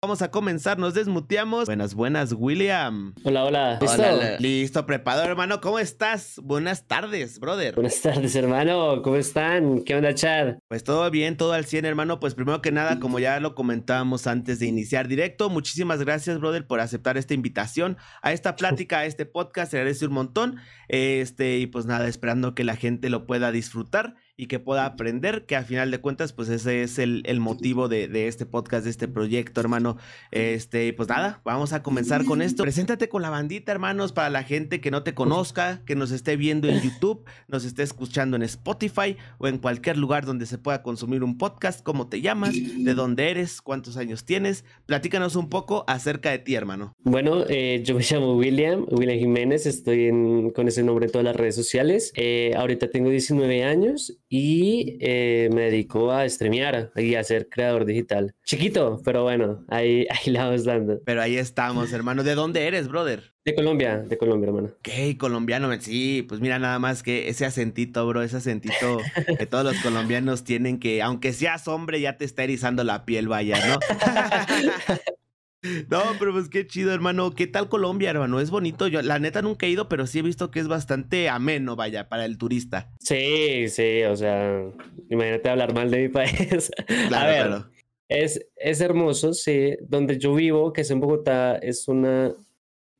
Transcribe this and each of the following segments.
Vamos a comenzar, nos desmuteamos. Buenas, buenas, William. Hola, hola. ¿Listo? Hola, listo, preparado, hermano. ¿Cómo estás? Buenas tardes, brother. Buenas tardes, hermano. ¿Cómo están? ¿Qué onda, Chad? Pues todo bien, todo al 100, hermano. Pues primero que nada, como ya lo comentábamos antes de iniciar directo, muchísimas gracias, brother, por aceptar esta invitación a esta plática, a este podcast. Se agradece un montón. Este, y pues nada, esperando que la gente lo pueda disfrutar y que pueda aprender, que a final de cuentas, pues ese es el, el motivo de, de, este podcast, de este proyecto, hermano. Este, pues nada, vamos a comenzar con esto. Preséntate con la bandita, hermanos, para la gente que no te conozca, que nos esté viendo en YouTube, nos esté escuchando en Spotify o en cualquier lugar donde se pueda consumir un podcast. ¿Cómo te llamas? ¿De dónde eres? ¿Cuántos años tienes? Platícanos un poco acerca de ti, hermano. Bueno, eh, yo me llamo William, William Jiménez, estoy en, con ese nombre en todas las redes sociales. Eh, ahorita tengo 19 años y eh, me dedico a streamear y a ser creador digital. Chiquito, pero bueno, ahí, ahí la vamos dando. Pero ahí estamos, hermano. ¿De dónde eres, brother? De Colombia, de Colombia, hermano. Ok, colombiano, sí, pues mira nada más que ese acentito, bro, ese acentito que todos los colombianos tienen que, aunque seas hombre, ya te está erizando la piel, vaya, ¿no? No, pero pues qué chido, hermano. ¿Qué tal Colombia, hermano? Es bonito. Yo, la neta, nunca he ido, pero sí he visto que es bastante ameno, vaya, para el turista. Sí, sí, o sea, imagínate hablar mal de mi país. Claro, A ver, claro. es, es hermoso, sí. Donde yo vivo, que es en Bogotá, es una,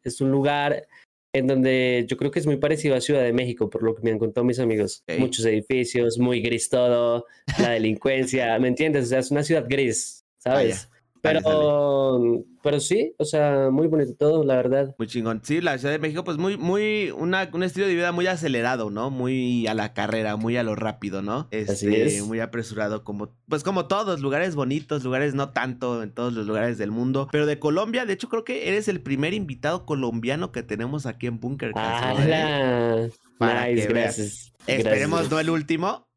es un lugar en donde yo creo que es muy parecido a Ciudad de México, por lo que me han contado mis amigos. Muchos edificios, muy gris todo, la delincuencia, ¿me entiendes? O sea, es una ciudad gris, ¿sabes? Pero, pero sí, o sea, muy bonito todo, la verdad. Muy chingón. Sí, la Ciudad de México, pues muy, muy, una, un estilo de vida muy acelerado, ¿no? Muy a la carrera, muy a lo rápido, ¿no? Así Este, es. muy apresurado, como, pues como todos, lugares bonitos, lugares no tanto en todos los lugares del mundo. Pero de Colombia, de hecho, creo que eres el primer invitado colombiano que tenemos aquí en Bunker. Para nice, que veas. gracias. Esperemos gracias. no el último.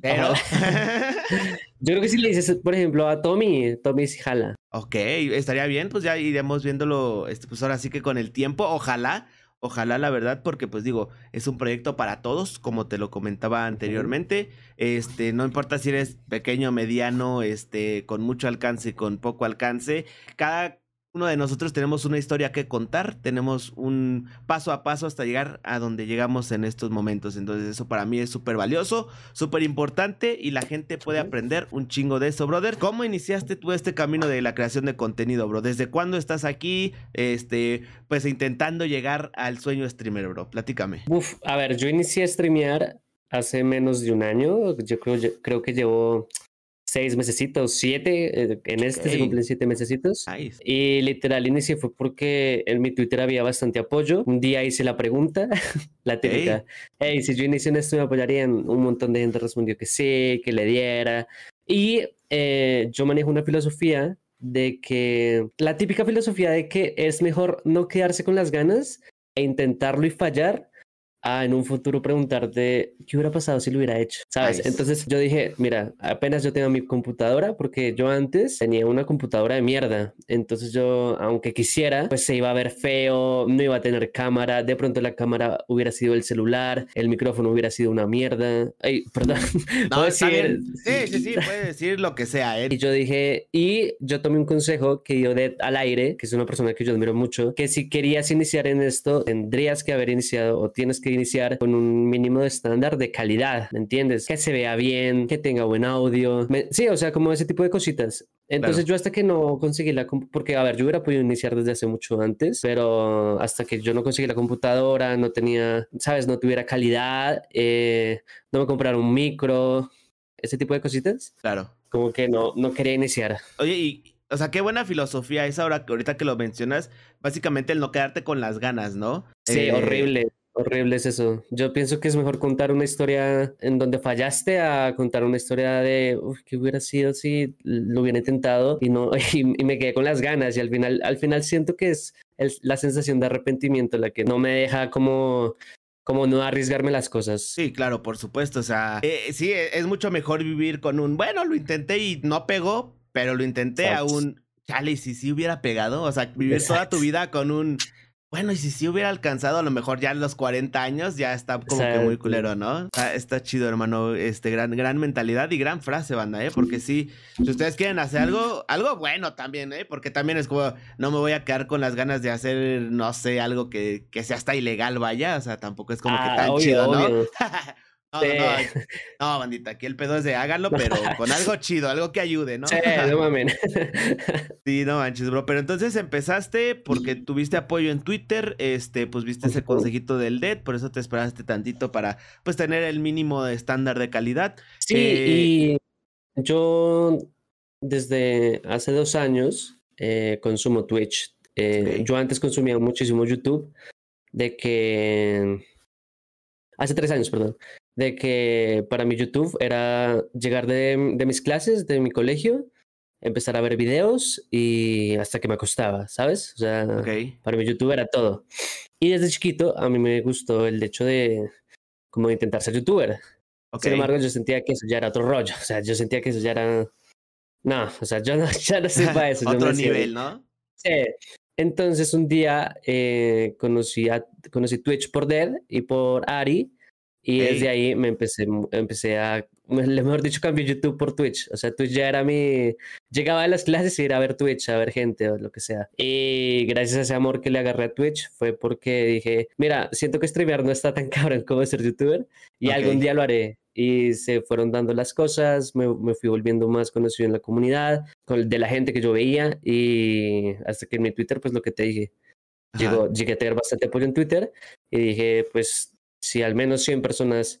Pero. Yo creo que si le dices, por ejemplo, a Tommy, Tommy sí jala. ok, estaría bien, pues ya iremos viéndolo, este, pues ahora sí que con el tiempo, ojalá. Ojalá, la verdad, porque pues digo, es un proyecto para todos, como te lo comentaba anteriormente. Este, no importa si eres pequeño, mediano, este, con mucho alcance, con poco alcance. Cada uno de nosotros tenemos una historia que contar, tenemos un paso a paso hasta llegar a donde llegamos en estos momentos. Entonces, eso para mí es súper valioso, súper importante y la gente puede aprender un chingo de eso, brother. ¿Cómo iniciaste tú este camino de la creación de contenido, bro? ¿Desde cuándo estás aquí, este, pues intentando llegar al sueño streamer, bro? Platícame. Uf, a ver, yo inicié a streamear hace menos de un año. Yo creo, yo creo que llevo seis mesecitos, siete. eh, En este se Ok. cumplen siete mesecitos. Nice. Y literal inicié fue porque en mi Twitter había bastante apoyo. Un día hice la pregunta, la típica. Hey, si yo inicio en esto me apoyarían. Un montón de gente respondió que sí, que le diera. Y eh, yo manejo una filosofía de que la típica filosofía de que es mejor no quedarse con las ganas e intentarlo y fallar a en un futuro preguntarte qué hubiera pasado si lo hubiera hecho, ¿sabes? Nice. Entonces yo dije, mira, apenas yo tengo mi computadora, porque yo antes tenía una computadora de mierda, entonces yo, aunque quisiera, pues se iba a ver feo, no iba a tener cámara, de pronto la cámara hubiera sido el celular, el micrófono hubiera sido una mierda, ay, perdón, No, decir-. Sí, sí, sí, puede decir lo que sea, ¿eh? y yo dije, y yo tomé un consejo que dio Dead al aire, que es una persona que yo admiro mucho, que si querías iniciar en esto, tendrías que haber iniciado o tienes que iniciar con un mínimo de estándar de calidad, ¿me entiendes? Que se vea bien, que tenga buen audio. Me- sí, o sea, como ese tipo de cositas. Entonces Claro. yo hasta que no conseguí la... Porque, a ver, yo hubiera podido iniciar desde hace mucho antes, pero hasta que yo no conseguí la computadora, no tenía, ¿sabes? No tuviera calidad, eh, no me compraron un micro, ese tipo de cositas Claro. como que no, no quería iniciar. Oye, y, o sea, qué buena filosofía es ahora que ahorita que lo mencionas, básicamente el no quedarte con las ganas, ¿no? Sí, Eh, horrible, horrible es eso. Yo pienso que es mejor contar una historia en donde fallaste a contar una historia de "Uf, qué hubiera sido si lo hubiera intentado y no y, y me quedé con las ganas y al final al final siento que es el- la sensación de arrepentimiento la que no me deja como como no arriesgarme las cosas. Sí, claro, por supuesto. O sea, eh, sí, e- es mucho mejor vivir con un, bueno, lo intenté y no pegó, pero lo intenté a Exacto. un, chale, si sí hubiera pegado. O sea, vivir toda tu vida con un, bueno, y si sí hubiera alcanzado a lo mejor ya los 40 años, ya está como que muy culero, ¿no? está chido, hermano. Este, gran, gran mentalidad y gran frase, banda, ¿eh? Porque sí, si ustedes quieren hacer algo, algo bueno también, ¿eh? Porque también es como, no me voy a quedar con las ganas de hacer, no sé, algo que, que sea hasta ilegal, vaya. O sea, tampoco es como que ah, tan chido, ¿no? No, no, no, bandita, aquí el pedo es de háganlo, pero con algo chido, algo que ayude, ¿no? Sí, no mames. Sí, no manches, bro. Pero entonces empezaste porque tuviste apoyo en Twitter, este, pues viste ese consejito del DED, por eso te esperaste tantito para, pues, tener el mínimo de estándar de calidad. Sí, eh, y yo desde hace dos años eh, consumo Twitch. Eh, yo antes consumía muchísimo YouTube, de que... Hace tres años, perdón de que para mi YouTube era llegar de, mis clases, de mi colegio, empezar a ver videos y hasta que me acostaba, ¿sabes? O sea, para mi YouTube era todo. Y desde chiquito a mí me gustó el hecho de como intentar ser youtuber. Sin embargo, yo sentía que eso ya era otro rollo. O sea, yo sentía que eso ya era... No, o sea, yo no, ya no sé para eso. otro nivel, ¿no? Sí. Entonces un día eh, conocí, a, conocí Twitch por Dead y por Ari y desde ahí me empecé, empecé a, mejor dicho, cambié YouTube por Twitch. O sea, Twitch ya era mi... Llegaba a las clases y ir a ver Twitch, a ver gente o lo que sea. Y gracias a ese amor que le agarré a Twitch fue porque dije, mira, siento que streamear no está tan cabrón como ser youtuber y algún día lo haré. Y se fueron dando las cosas, me, me, fui volviendo más conocido en la comunidad, con, de la gente que yo veía y hasta que en mi Twitter, pues lo que te dije, llegó, llegué a tener bastante apoyo en Twitter y dije, pues si al menos 100 personas,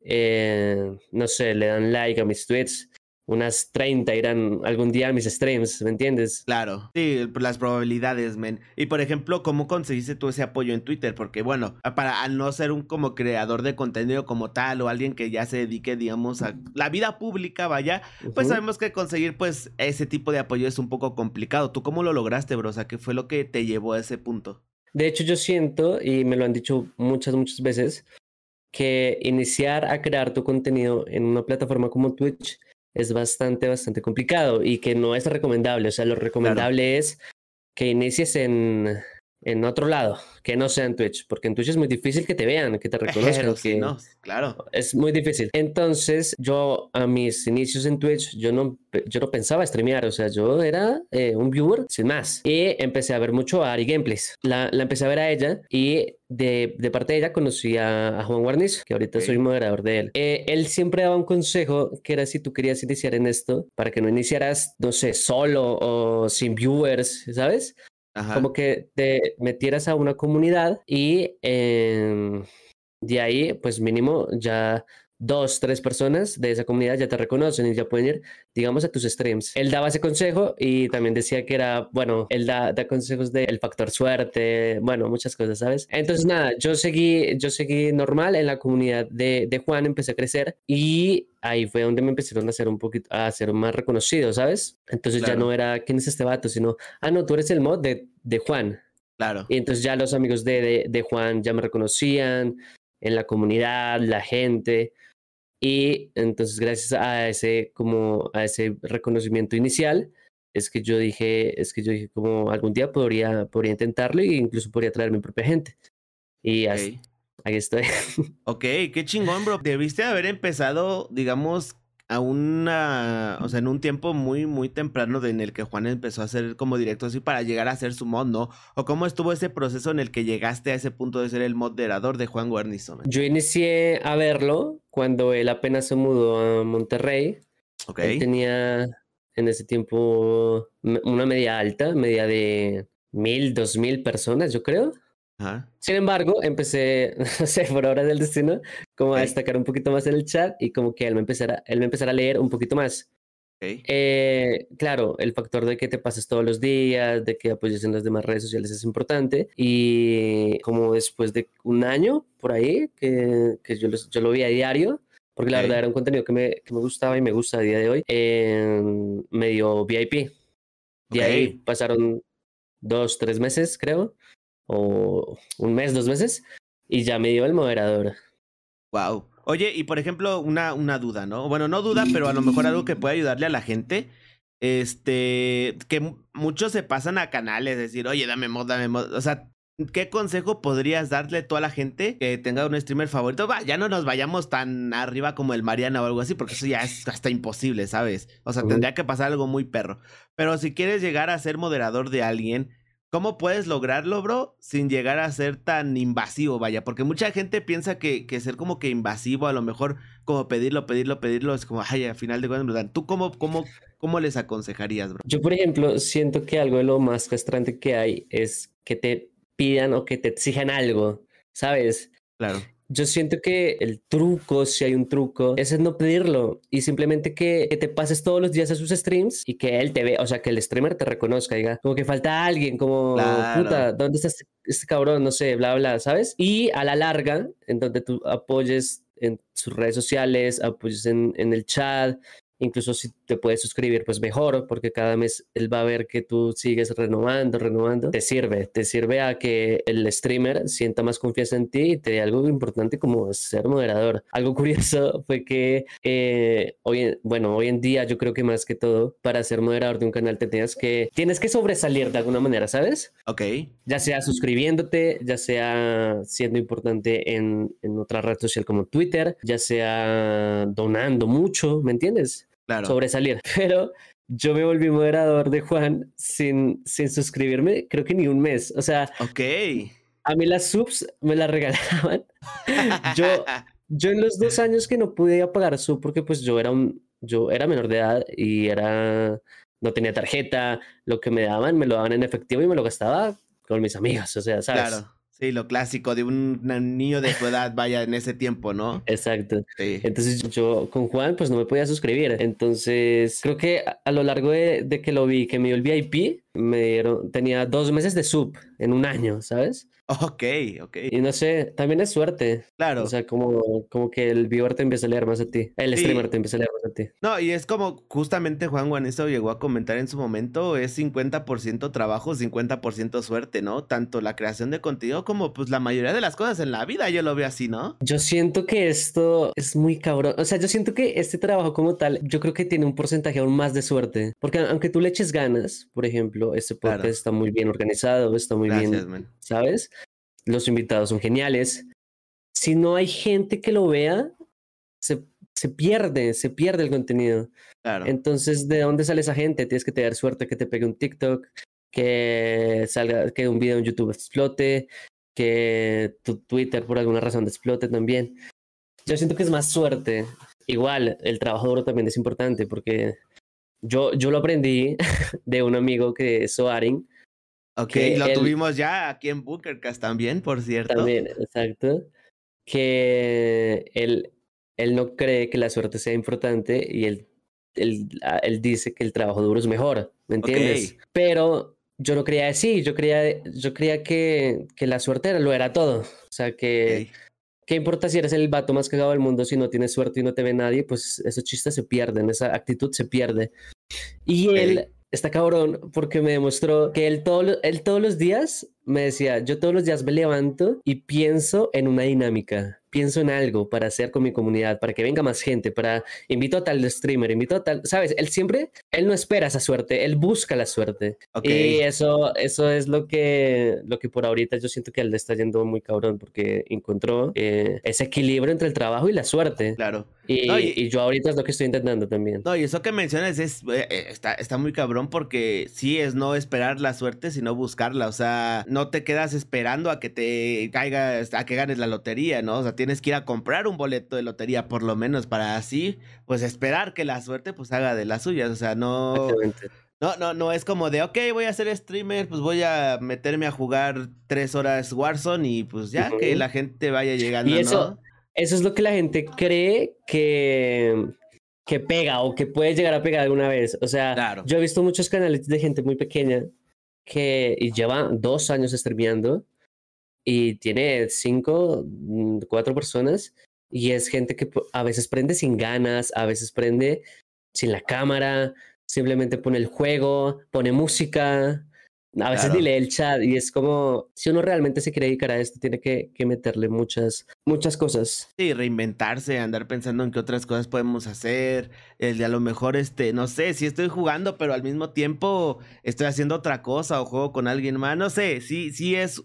eh, no sé, le dan like a mis tweets, unas 30 irán algún día a mis streams, ¿me entiendes? Claro, sí, las probabilidades, men. Y por ejemplo, ¿cómo conseguiste tú ese apoyo en Twitter? Porque bueno, para al no ser un como creador de contenido como tal o alguien que ya se dedique, digamos, a la vida pública, vaya, pues sabemos que conseguir pues ese tipo de apoyo es un poco complicado. ¿Tú cómo lo lograste, bro? O sea, ¿qué fue lo que te llevó a ese punto? De hecho, yo siento, y me lo han dicho muchas, muchas veces, que iniciar a crear tu contenido en una plataforma como Twitch es bastante, bastante complicado y que no es recomendable. O sea, lo recomendable es que inicies en, en otro lado, que no sea en Twitch, porque en Twitch es muy difícil que te vean, que te reconozcan. que, no, claro. Es muy difícil. Entonces, yo a mis inicios en Twitch, yo no, yo no pensaba streamear, o sea, yo era eh, un viewer sin más. Y empecé a ver mucho a Ari Gameplays. La, la empecé a ver a ella y de, de, parte de ella conocí a, Juan Guarniz, que ahorita soy moderador de él. Eh, él siempre daba un consejo que era si tú querías iniciar en esto, para que no iniciaras, no sé, solo o sin viewers, ¿sabes? Como que te metieras a una comunidad y em, de ahí, pues mínimo ya dos, tres personas de esa comunidad ya te reconocen y ya pueden ir, digamos, a tus streams. Él daba ese consejo y también decía que era, bueno, él da, da consejos del factor suerte, bueno, muchas cosas, ¿sabes? Entonces, nada, yo seguí, yo seguí normal en la comunidad de, de Juan, empecé a crecer y ahí fue donde me empezaron a hacer un poquito, a ser más reconocido, ¿sabes? Entonces ya no era, ¿quién es este vato? Sino, ah, no, tú eres el mod de, de Juan. Claro. Y entonces ya los amigos de, de, de Juan ya me reconocían en la comunidad, la gente. Y entonces gracias a ese, como a ese reconocimiento inicial, es que yo dije, es que yo dije como algún día podría, podría intentarlo e incluso podría traer mi propia gente. Y así, ahí estoy. Ok, qué chingón, bro. Debiste haber empezado, digamos, a una, o sea, en un tiempo muy, muy temprano en el que Juan empezó a hacer como directo así para llegar a ser su mod, ¿no? ¿O cómo estuvo ese proceso en el que llegaste a ese punto de ser el moderador de Juan Guarnizo? Yo inicié a verlo cuando él apenas se mudó a Monterrey. Ok. Él tenía en ese tiempo una media alta, media de mil, dos mil personas, yo creo. Sin embargo, empecé, no sé, por obra del destino, como a destacar un poquito más en el chat y como que él me empezara, él me empezara a leer un poquito más. Eh, claro, el factor de que te pases todos los días, de que apoyes en las demás redes sociales es importante. Y como después de un año por ahí, que, que yo, yo lo vi a diario, porque la verdad era un contenido que me, que me gustaba y me gusta a día de hoy, en medio VIP. De ahí pasaron dos, tres meses, creo o un mes, dos meses, y ya me dio el moderador. Wow. Oye, y por ejemplo, una, una duda, ¿no? Bueno, no duda, pero a lo mejor algo que puede ayudarle a la gente. Este, que muchos se pasan a canales, decir, oye, dame mod, dame mod. O sea, ¿qué consejo podrías darle a toda la gente que tenga un streamer favorito? Va, ya no nos vayamos tan arriba como el Mariana o algo así, porque eso ya es hasta imposible, ¿sabes? O sea, tendría que pasar algo muy perro. Pero si quieres llegar a ser moderador de alguien, ¿Cómo puedes lograrlo, bro? Sin llegar a ser tan invasivo, vaya. Porque mucha gente piensa que, que ser como que invasivo, a lo mejor como pedirlo, pedirlo, pedirlo, es como, ay, al final de cuentas, ¿tú cómo, cómo, cómo les aconsejarías, bro? Yo, por ejemplo, siento que algo de lo más castrante que hay es que te pidan o que te exijan algo, ¿sabes? Claro. Yo siento que el truco, si hay un truco, es no pedirlo y simplemente que, te pases todos los días a sus streams y que él te vea, o sea, que el streamer te reconozca, diga, como que falta alguien, como, puta, ¿dónde está este, este, cabrón? No sé, bla, bla, ¿sabes? Y a la larga, en donde tú apoyes en sus redes sociales, apoyes en, en el chat, Incluso si te puedes suscribir, pues mejor, porque cada mes él va a ver que tú sigues renovando, renovando. Te sirve, te sirve a que el streamer sienta más confianza en ti y te dé algo importante como ser moderador. Algo curioso fue que eh, hoy, bueno, hoy en día yo creo que más que todo, para ser moderador de un canal te tienes que, tienes que sobresalir de alguna manera, ¿sabes? Ok. Ya sea suscribiéndote, ya sea siendo importante en, en otra red social como Twitter, ya sea donando mucho, ¿me entiendes? Sobresalir. Pero yo me volví moderador de Juan sin, sin suscribirme, creo que ni un mes. O sea, ok. A mí las subs me las regalaban. yo, yo en los dos años que no pude pagar sub porque pues yo era un, yo era menor de edad y era, no tenía tarjeta, lo que me daban me lo daban en efectivo y me lo gastaba con mis amigos, o sea, ¿sabes? Claro. Sí, lo clásico de un niño de tu edad, vaya, en ese tiempo, ¿no? Exacto. Entonces yo con Juan, pues no me podía suscribir. Entonces creo que a, lo largo de, de, que lo vi, que me dio el VIP, me dieron, tenía dos meses de sub en un año, ¿sabes? Ok, ok. Y no sé, también es suerte. Claro. O sea, como, como que el viewer te empieza a leer más a ti. El streamer te empieza a leer más a ti. No, y es como justamente Juan Guanizo llegó a comentar en su momento, es 50% trabajo, 50% suerte, ¿no? Tanto la creación de contenido como pues la mayoría de las cosas en la vida, yo lo veo así, ¿no? Yo siento que esto es muy cabrón. O sea, yo siento que este trabajo como tal, yo creo que tiene un porcentaje aún más de suerte. Porque aunque tú le eches ganas, por ejemplo, este podcast está muy bien organizado, está muy bien, ¿sabes? Los invitados son geniales. Si no hay gente que lo vea, se, se pierde, se pierde el contenido. Claro. Entonces, ¿de dónde sale esa gente? Tienes que tener suerte que te pegue un TikTok, que salga, que un video en YouTube explote, que tu Twitter por alguna razón explote también. Yo siento que es más suerte. Igual, el trabajo duro también es importante porque yo, yo lo aprendí de un amigo que es Soaring, Ok, lo tuvimos ya aquí en Bunkercast también, por cierto. También, exacto. Que él, él no cree que la suerte sea importante y él, él, ah, él dice que el trabajo duro es mejor, ¿me entiendes? Pero yo no creía así, yo creía, yo creía que, que la suerte era, lo era todo. O sea, que... ¿Qué importa si eres el vato más cagado del mundo si no tienes suerte y no te ve nadie? Pues esos chistes se pierden, esa actitud se pierde. Y él está cabrón porque me demostró que él, todo, él todos los días me decía, yo todos los días me levanto y pienso en una dinámica pienso en algo para hacer con mi comunidad, para que venga más gente, para invito a tal streamer, invito a tal, sabes, él siempre, él no espera esa suerte, él busca la suerte. Y eso, eso es lo que, lo que por ahorita yo siento que él le está yendo muy cabrón porque encontró eh, ese equilibrio entre el trabajo y la suerte. Claro. Y, y, yo ahorita es lo que estoy intentando también. No, y eso que mencionas es, eh, eh, está, está muy cabrón porque sí es no esperar la suerte, sino buscarla. O sea, no te quedas esperando a que te caigas, a que ganes la lotería, ¿no? O sea, tienes que ir a comprar un boleto de lotería por lo menos para así, pues esperar que la suerte pues haga de las suyas, o sea, no... No, no, no es como de, ok, voy a ser streamer, pues voy a meterme a jugar tres horas Warzone y pues ya que la gente vaya llegando. Y eso, eso es lo que la gente cree que, que pega o que puede llegar a pegar alguna vez. O sea, yo he visto muchos canales de gente muy pequeña que lleva dos años streameando y tiene cinco, mm, cuatro personas y es gente que a veces prende sin ganas, a veces prende sin la cámara, simplemente pone el juego, pone música, a veces ni lee el chat y es como, si uno realmente se quiere dedicar a esto, tiene que, que, meterle muchas, muchas cosas. Sí, reinventarse, andar pensando en qué otras cosas podemos hacer, el de a lo mejor, este, no sé, si estoy jugando, pero al mismo tiempo estoy haciendo otra cosa o juego con alguien más, no sé, sí, sí es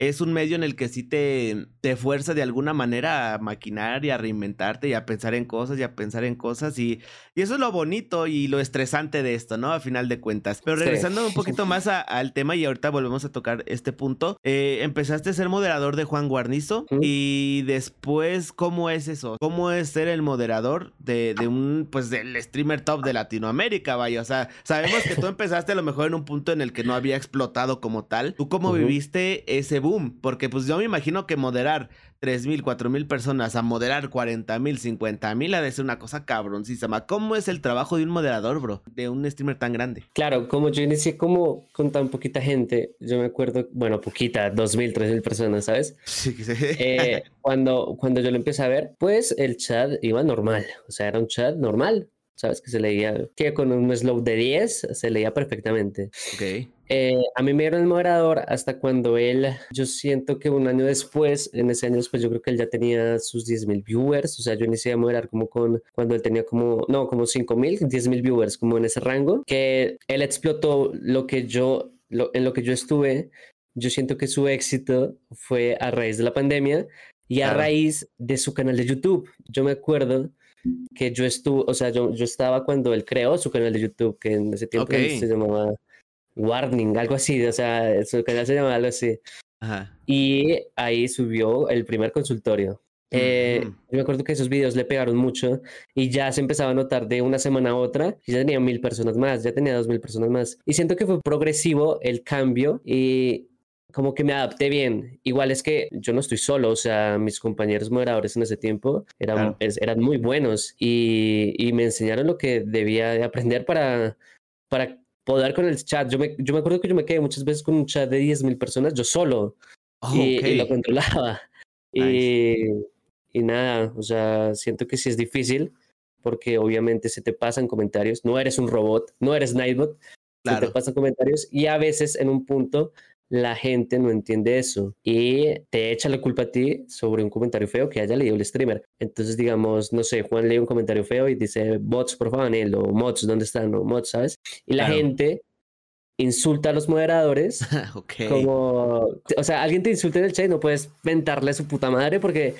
es un medio en el que sí te, te fuerza de alguna manera a maquinar y a reinventarte y a pensar en cosas y a pensar en cosas y, y eso es lo bonito y lo estresante de esto, ¿no? A final de cuentas. Pero regresando un poquito más al tema y ahorita volvemos a tocar este punto, eh, empezaste a ser moderador de Juan Guarnizo y después, ¿cómo es eso? ¿Cómo es ser el moderador de, de un, pues del streamer top de Latinoamérica, vaya? O sea, sabemos que tú empezaste a lo mejor en un punto en el que no había explotado como tal. ¿Tú cómo viviste ese boom? Porque pues yo me imagino que moderar 3.000, 4.000 personas a moderar 40.000, 50.000 ha de ser una cosa cabroncísima. ¿Cómo es el trabajo de un moderador, bro? De un streamer tan grande. Claro, como yo inicié como con tan poquita gente, yo me acuerdo, bueno, poquita, 2.000, 3.000 personas, ¿sabes? Sí, sí. Eh, cuando, cuando yo lo empecé a ver, pues el chat iba normal, o sea, era un chat normal. ¿sabes? Que se leía, que con un slow de 10 se leía perfectamente. Ok. Eh, a mí me dieron el moderador hasta cuando él, yo siento que un año después, en ese año después, yo creo que él ya tenía sus 10.000 viewers, o sea, yo inicié a moderar como con, cuando él tenía como, no, como 5.000, 10.000 viewers, como en ese rango, que él explotó lo que yo, lo, en lo que yo estuve, yo siento que su éxito fue a raíz de la pandemia y a raíz de su canal de YouTube. Yo me acuerdo que yo estuve, o sea, yo, yo estaba cuando él creó su canal de YouTube, que en ese tiempo se llamaba Warning, algo así, o sea, su canal se llamaba algo así. Ajá. Y ahí subió el primer consultorio. Eh, yo me acuerdo que esos videos le pegaron mucho y ya se empezaba a notar de una semana a otra y ya tenía mil personas más, ya tenía dos mil personas más. Y siento que fue progresivo el cambio y como que me adapté bien. Igual es que yo no estoy solo, o sea, mis compañeros moderadores en ese tiempo eran, eran muy buenos y, y, me enseñaron lo que debía de aprender para, para poder con el chat. Yo me, yo me acuerdo que yo me quedé muchas veces con un chat de 10.000 personas yo solo oh, y, lo controlaba. Y, y nada, o sea, siento que sí es difícil porque obviamente se te pasan comentarios. No eres un robot, no eres Nightbot. Se te pasan comentarios y a veces en un punto la gente no entiende eso y te echa la culpa a ti sobre un comentario feo que haya leído el streamer. Entonces, digamos, no sé, Juan lee un comentario feo y dice bots, por favor, o mods, ¿dónde están? O mods, ¿sabes? Y la gente insulta a los moderadores como, o sea, alguien te insulta en el chat y no puedes ventarle a su puta madre porque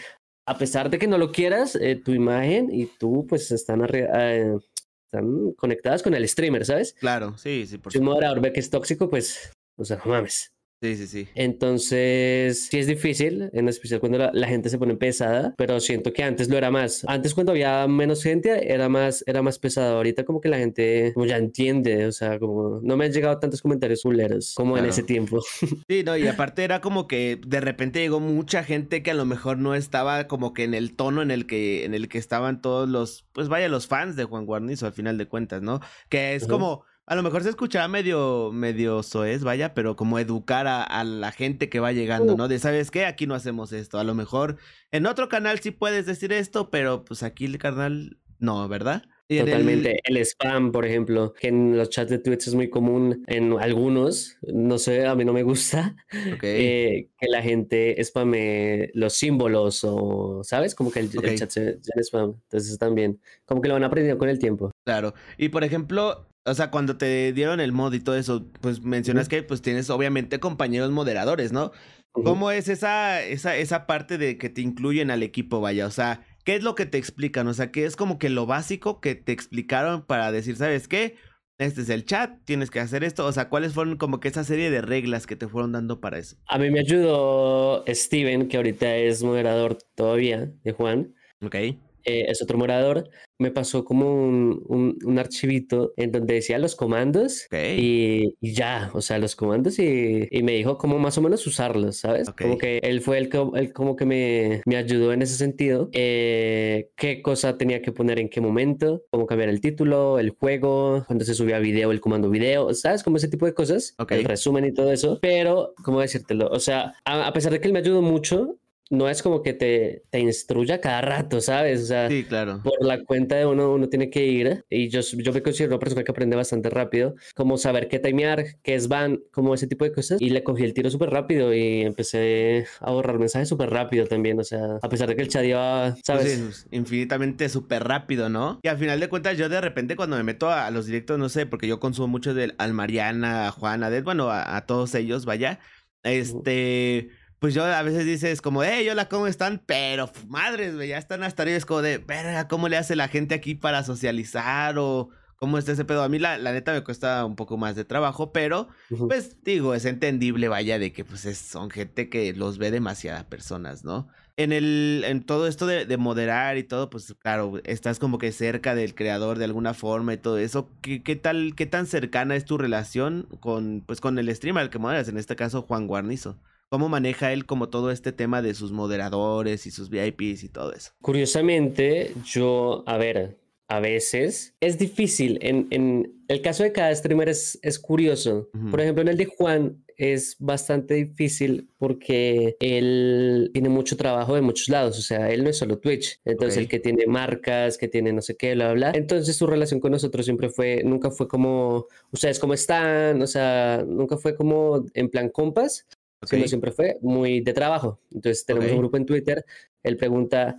a pesar de que no lo quieras, eh, tu imagen y tú pues están, eh, están conectadas con el streamer, ¿sabes? Claro, sí, sí, por Si un moderador ve que es tóxico, pues, o sea, no mames. Sí, sí, sí. Entonces, sí es difícil, en especial cuando la, gente se pone pesada, pero siento que antes lo era más. Antes cuando había menos gente era más, era más pesado. Ahorita como que la gente como ya entiende, o sea, como no me han llegado tantos comentarios fuleros como en ese tiempo. Sí, no, y aparte era como que de repente llegó mucha gente que a lo mejor no estaba como que en el tono en el que, en el que estaban todos los, pues vaya, los fans de Juan Guarnizo al final de cuentas, ¿no? Que es como a lo mejor se escuchará medio, medio soez, vaya, pero como educar a, la gente que va llegando, ¿no? De, ¿sabes qué? Aquí no hacemos esto. A lo mejor en otro canal sí puedes decir esto, pero pues aquí el canal no, ¿verdad? Totalmente. El... spam, por ejemplo, que en los chats de Twitch es muy común en algunos, no sé, a mí no me gusta, eh, que la gente spame los símbolos o, ¿sabes? Como que el, chat se, se spam. Entonces también, como que lo van aprendiendo con el tiempo. Claro. Y por ejemplo, o sea, cuando te dieron el mod y todo eso, pues mencionas que pues tienes obviamente compañeros moderadores, ¿no? ¿Cómo es esa, esa, esa parte de que te incluyen al equipo, vaya? O sea, ¿qué es lo que te explican? O sea, ¿qué es como que lo básico que te explicaron para decir, ¿sabes qué? Este es el chat, tienes que hacer esto. O sea, ¿cuáles fueron como que esa serie de reglas que te fueron dando para eso? A mí me ayudó Steven, que ahorita es moderador todavía de Juan. Ok. Eh, es otro morador, me pasó como un, un, archivito en donde decía los comandos y, ya, o sea, los comandos y, y, me dijo cómo más o menos usarlos, ¿sabes? Como que él fue el, el como que me, me, ayudó en ese sentido, eh, qué cosa tenía que poner en qué momento, cómo cambiar el título, el juego, cuando se subía video, el comando video, ¿sabes? Como ese tipo de cosas, el resumen y todo eso, pero, ¿cómo decírtelo? O sea, a, a pesar de que él me ayudó mucho, no es como que te, te instruya cada rato, ¿sabes? O sea, sí, claro. por la cuenta de uno, uno tiene que ir. Y yo, yo me considero una persona que aprende bastante rápido, como saber qué timear, qué es van, como ese tipo de cosas. Y le cogí el tiro súper rápido y empecé a borrar mensajes súper rápido también. O sea, a pesar de que el chat iba, pues ¿sabes? infinitamente súper rápido, ¿no? Y al final de cuentas, yo de repente cuando me meto a, los directos, no sé, porque yo consumo mucho del al Mariana, a Juan, a bueno, a, a todos ellos, vaya. Este pues yo a veces dices como, hey, hola, ¿cómo están? Pero madres, güey, ya están hasta arriba. Es como de, verga, ¿cómo le hace la gente aquí para socializar? O cómo está ese pedo. A mí la, la neta me cuesta un poco más de trabajo, pero pues digo, es entendible, vaya, de que pues es, son gente que los ve demasiadas personas, ¿no? En el, en todo esto de, de, moderar y todo, pues claro, estás como que cerca del creador de alguna forma y todo eso. ¿Qué, qué tal, qué tan cercana es tu relación con, pues con el streamer al que moderas, en este caso Juan Guarnizo? ¿Cómo maneja él como todo este tema de sus moderadores y sus VIPs y todo eso? Curiosamente, yo, a ver, a veces es difícil. En, en el caso de cada streamer es, es curioso. Por ejemplo, en el de Juan es bastante difícil porque él tiene mucho trabajo de muchos lados. O sea, él no es solo Twitch. Entonces, el que tiene marcas, que tiene no sé qué, bla, bla. Entonces, su relación con nosotros siempre fue, nunca fue como, ustedes cómo están, o sea, nunca fue como en plan compas, Okay. siempre fue muy de trabajo. Entonces tenemos okay. un grupo en Twitter, él pregunta,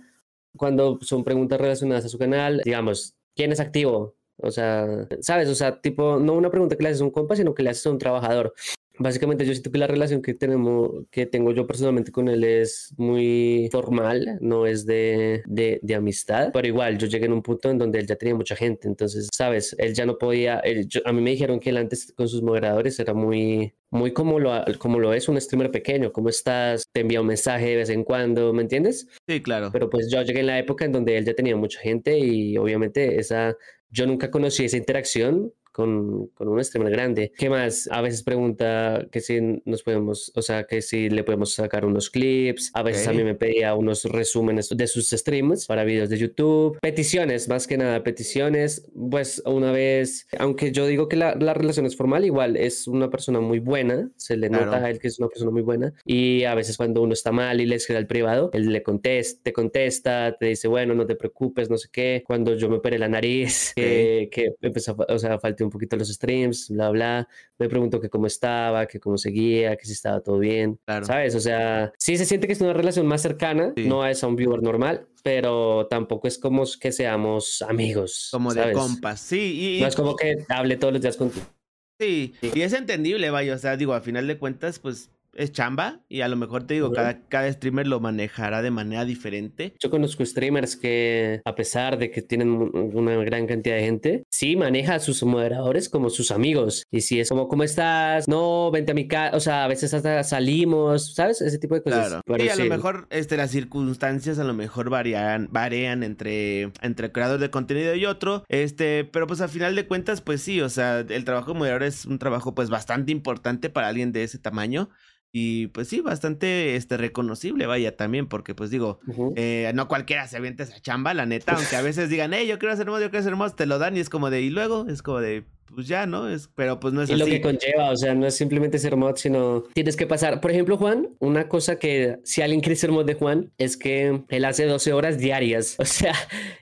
cuando son preguntas relacionadas a su canal, digamos, ¿quién es activo? O sea, ¿sabes? O sea, tipo, no una pregunta que le haces a un compa, sino que le haces a un trabajador. Básicamente yo siento que la relación que tenemos, que tengo yo personalmente con él es muy formal, no es de, de, de, amistad, pero igual yo llegué en un punto en donde él ya tenía mucha gente, entonces, sabes, él ya no podía, él, yo, a mí me dijeron que él antes con sus moderadores era muy, muy como lo, como lo es un streamer pequeño, ¿cómo estás? Te envía un mensaje de vez en cuando, ¿me entiendes? Sí, claro. Pero pues yo llegué en la época en donde él ya tenía mucha gente y obviamente esa, yo nunca conocí esa interacción con, con, un streamer grande. ¿Qué más? A veces pregunta que si nos podemos, o sea, que si le podemos sacar unos clips. A veces okay. a mí me pedía unos resúmenes de sus streams para videos de YouTube. Peticiones, más que nada, peticiones. Pues una vez, aunque yo digo que la, la relación es formal, igual es una persona muy buena. Se le claro. nota a él que es una persona muy buena. Y a veces cuando uno está mal y le escribe al privado, él le contesta, te contesta, te dice, bueno, no te preocupes, no sé qué. Cuando yo me operé la nariz, okay. que, que empezó, o sea, falté un poquito los streams, bla, bla. Me preguntó que cómo estaba, que cómo seguía, que si estaba todo bien. Claro. ¿Sabes? O sea, sí se siente que es una relación más cercana, sí. no es a un viewer normal, pero tampoco es como que seamos amigos. Como ¿sabes? de compas, sí. Y, no es como que hable todos los días contigo. Sí, y es entendible, vaya, o sea, digo, a final de cuentas, pues es chamba y a lo mejor te digo, cada, cada streamer lo manejará de manera diferente. Yo conozco streamers que a pesar de que tienen una gran cantidad de gente, sí maneja a sus moderadores como sus amigos. Y si es como, ¿cómo estás? No, vente a mi casa. O sea, a veces hasta salimos, ¿sabes? Ese tipo de cosas. Claro. Pero y a sí. lo mejor este, las circunstancias a lo mejor varían, varían entre, entre creador de contenido y otro. Este, pero pues al final de cuentas, pues sí, o sea, el trabajo de moderador es un trabajo pues bastante importante para alguien de ese tamaño. Y pues sí, bastante este, reconocible, vaya, también, porque pues digo, uh -huh. eh, no cualquiera se avienta esa chamba, la neta, aunque a veces digan, hey, yo quiero hacer mod, yo quiero hacer mod, te lo dan y es como de, y luego, es como de, pues ya, ¿no? Es, pero pues no es y así. lo que conlleva, o sea, no es simplemente ser mod, sino tienes que pasar. Por ejemplo, Juan, una cosa que si alguien quiere ser mod de Juan es que él hace 12 horas diarias. O sea,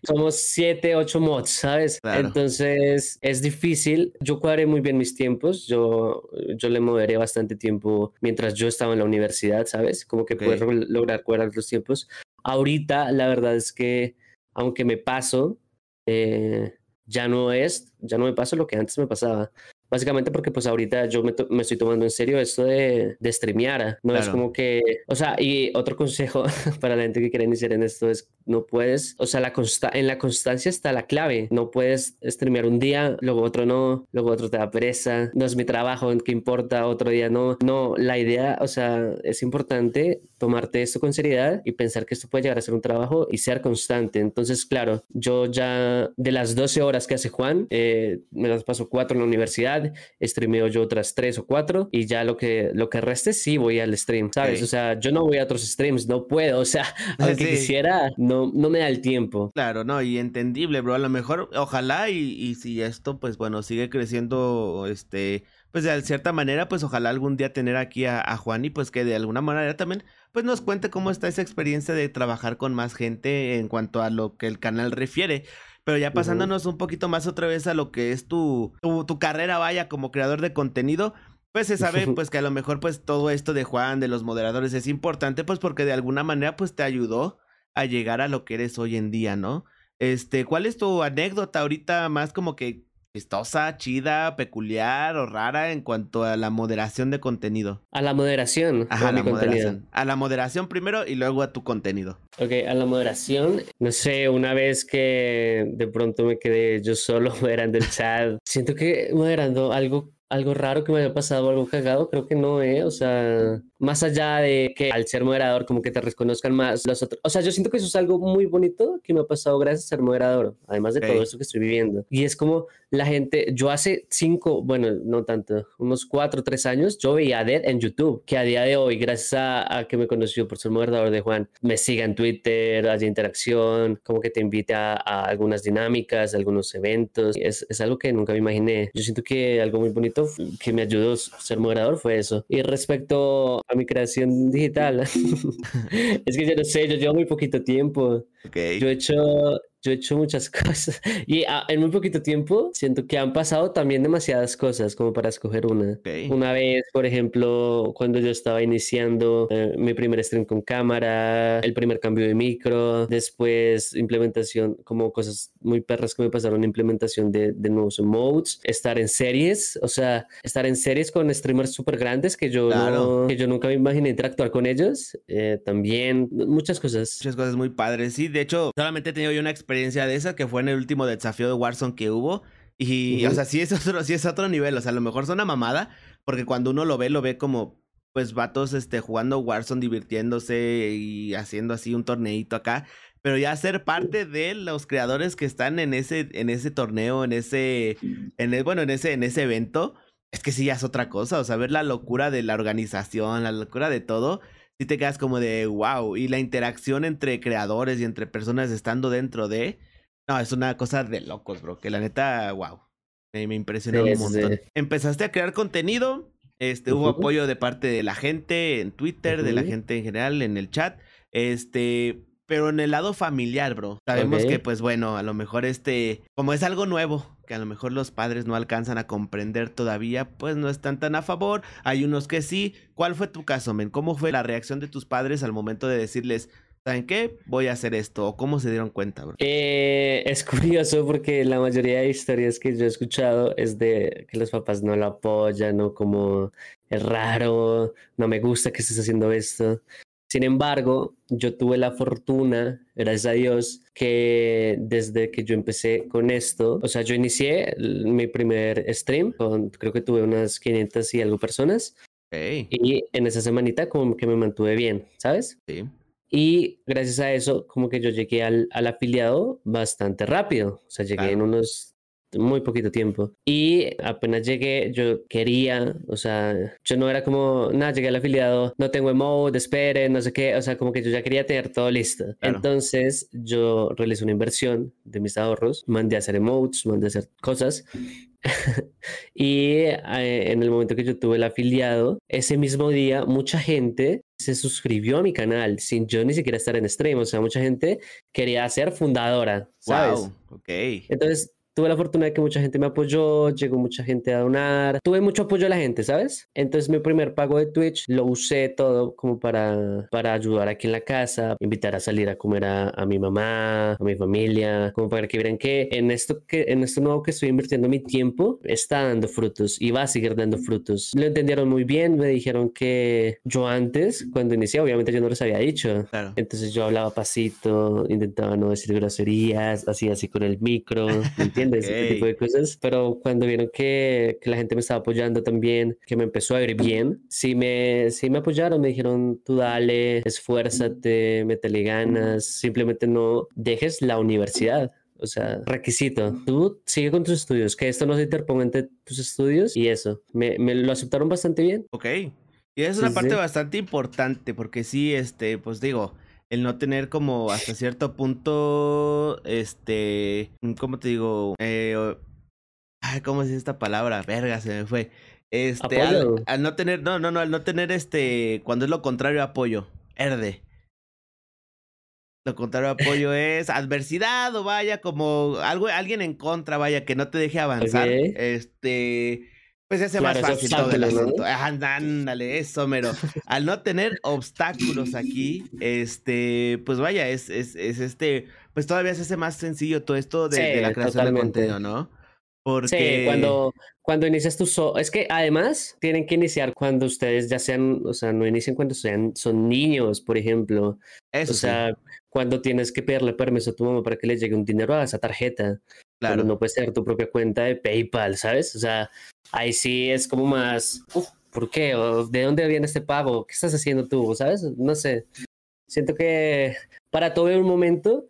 somos 7, 8 mods, ¿sabes? Claro. Entonces es difícil. Yo cuadré muy bien mis tiempos. Yo, yo le moderé bastante tiempo mientras yo estaba en la universidad, ¿sabes? Como que okay. puedo lograr cuadrar los tiempos. Ahorita, la verdad es que, aunque me paso, eh, ya no es, ya no me pasa lo que antes me pasaba. Básicamente porque pues ahorita yo me, me estoy tomando en serio esto de, de streamear. No claro. es como que, o sea, y otro consejo para la gente que quiere iniciar en esto es no puedes, o sea, la consta en la constancia está la clave. No puedes streamear un día, luego otro no, luego otro te da pereza, no es mi trabajo, ¿qué importa? Otro día no. No, la idea, o sea, es importante tomarte esto con seriedad y pensar que esto puede llegar a ser un trabajo y ser constante. Entonces, claro, yo ya de las 12 horas que hace Juan, eh, me las paso cuatro en la universidad, streameo yo otras tres o cuatro y ya lo que, lo que reste sí voy al stream, ¿sabes? O sea, yo no voy a otros streams, no puedo, o sea, aunque sí. quisiera, no no, me da el tiempo. Claro, no, y entendible, bro. A lo mejor, ojalá, y, y si esto, pues bueno, sigue creciendo, este, pues de cierta manera, pues ojalá algún día tener aquí a, a, Juan y pues que de alguna manera también, pues nos cuente cómo está esa experiencia de trabajar con más gente en cuanto a lo que el canal refiere. Pero ya pasándonos uh -huh. un poquito más otra vez a lo que es tu, tu, tu carrera, vaya, como creador de contenido, pues se sabe pues que a lo mejor pues todo esto de Juan, de los moderadores es importante pues porque de alguna manera pues te ayudó a llegar a lo que eres hoy en día, ¿no? Este, ¿cuál es tu anécdota ahorita más como que chistosa, chida, peculiar o rara en cuanto a la moderación de contenido? A la moderación. Ajá, a la contenido. moderación. A la moderación primero y luego a tu contenido. Ok, a la moderación, no sé, una vez que de pronto me quedé yo solo moderando el chat, siento que moderando algo algo raro que me haya pasado, algo cagado, creo que no, ¿eh? O sea, más allá de que al ser moderador como que te reconozcan más los otros. O sea, yo siento que eso es algo muy bonito que me ha pasado gracias a ser moderador, además de todo esto que estoy viviendo. Y es como la gente, yo hace cinco, bueno, no tanto, unos cuatro tres años, yo veía a Dead en YouTube, que a día de hoy, gracias a, a que me conoció por ser moderador de Juan, me siga en Twitter, haya interacción, como que te invite a, a algunas dinámicas, a algunos eventos. Es, es algo que nunca me imaginé. Yo siento que algo muy bonito que me ayudó ser moderador fue eso. Y respecto a mi creación digital, es que yo no sé, yo llevo muy poquito tiempo. Yo he hecho, yo he hecho muchas cosas y ah, en muy poquito tiempo siento que han pasado también demasiadas cosas como para escoger una. Una vez, por ejemplo, cuando yo estaba iniciando eh, mi primer stream con cámara, el primer cambio de micro, después implementación, como cosas muy perras que me pasaron, implementación de, de nuevos emotes, estar en series, o sea, estar en series con streamers súper grandes que yo, Claro. no- que yo nunca me imaginé interactuar con ellos, eh, también muchas cosas. Muchas cosas muy padres. Sí, de hecho, solamente he tenido yo una experiencia de esa que fue en el último desafío de Warzone que hubo. Y, Ujú. o sea, sí es otro, sí es otro nivel. O sea, a lo mejor suena mamada, porque cuando uno lo ve, lo ve como, pues, vatos, este, jugando Warzone, divirtiéndose y haciendo así un torneito acá. Pero ya ser parte de los creadores que están en ese, en ese torneo, en ese, en el, bueno, en ese, en ese evento, es que sí ya es otra cosa. O sea, ver la locura de la organización, la locura de todo sí te quedas como de wow. Y la interacción entre creadores y entre personas estando dentro de. No, es una cosa de locos, bro. Que la neta, wow. Me, me impresionó Sí, un montón. sí. Empezaste a crear contenido. Este, hubo apoyo de parte de la gente en Twitter, de la gente en general, en el chat. Este. Pero en el lado familiar, bro. Sabemos que, pues bueno, a lo mejor este. Como es algo nuevo, que a lo mejor los padres no alcanzan a comprender todavía, pues no están tan a favor. Hay unos que sí. ¿Cuál fue tu caso, men? ¿Cómo fue la reacción de tus padres al momento de decirles, ¿saben qué? Voy a hacer esto. ¿O cómo se dieron cuenta, bro? Eh, es curioso porque la mayoría de historias que yo he escuchado es de que los papás no lo apoyan o como es raro, no me gusta que estés haciendo esto. Sin embargo, yo tuve la fortuna, gracias a Dios, que desde que yo empecé con esto, o sea, yo inicié mi primer stream con, creo que tuve unas 500 y algo personas, y en esa semanita como que me mantuve bien, ¿sabes? sí. Y gracias a eso, como que yo llegué al, al afiliado bastante rápido. O sea, llegué en unos muy poquito tiempo. Y apenas llegué, yo quería, o sea, yo no era como, nada, llegué al afiliado, no tengo emote, espere, no sé qué. O sea, como que yo ya quería tener todo listo. Claro. Entonces, yo realicé una inversión de mis ahorros, mandé a hacer emotes, mandé a hacer cosas. y eh, en el momento que yo tuve el afiliado, ese mismo día, mucha gente se suscribió a mi canal sin yo ni siquiera estar en stream. O sea, mucha gente quería ser fundadora, ¿sabes? Wow, ok. Entonces, tuve la fortuna de que mucha gente me apoyó, llegó mucha gente a donar, tuve mucho apoyo de la gente, ¿sabes? Entonces, mi primer pago de Twitch lo usé todo como para, para ayudar aquí en la casa, invitar a salir a comer a, a mi mamá, a mi familia, como para que vieran que en esto, que en esto nuevo que estoy invirtiendo mi tiempo está dando frutos y va a seguir dando frutos. Lo entendieron muy bien, me dijeron que yo antes, cuando inicié, obviamente yo no les había dicho, Claro. entonces yo hablaba pasito, intentaba no decir groserías, hacía así con el micro, ¿me entiendes? Ese tipo de cosas. Pero cuando vieron que, que la gente me estaba apoyando también, que me empezó a ir bien, sí me, sí me apoyaron, me dijeron, tú dale, esfuérzate, métele ganas, simplemente no dejes la universidad. O sea, requisito. Tú sigue con tus estudios, que esto no se interponga entre tus estudios y eso. Me, me lo aceptaron bastante bien. Ok. Y es una sí, parte sí. bastante importante porque sí, este, pues digo, el no tener como hasta cierto punto, este, ¿cómo te digo? Eh, ay, ¿cómo es esta palabra? Verga, se me fue. Este, al, al no tener, no, no, no, al no tener este, cuando es lo contrario apoyo, herde. Lo contrario apoyo es adversidad o vaya como algo, alguien en contra, vaya, que no te deje avanzar. Este, pues se hace Claro, más ese fácil todo el asunto. Ándale, eso, mero. Al no tener obstáculos aquí, este, pues vaya, es, es, es este, pues todavía se hace más sencillo todo esto de, Sí, de la creación de contenido, ¿no? Porque... Sí, cuando, cuando inicias tu so es que además tienen que iniciar cuando ustedes ya sean, o sea, no inician cuando sean, son niños, por ejemplo. Eso o sea, cuando tienes que pedirle permiso a tu mamá para que le llegue un dinero a esa tarjeta. Claro. no puedes tener tu propia cuenta de PayPal, ¿sabes? O sea, ahí sí es como más, ¿por qué? ¿O ¿De dónde viene este pago? ¿Qué estás haciendo tú? ¿Sabes? No sé. Siento que para todo un momento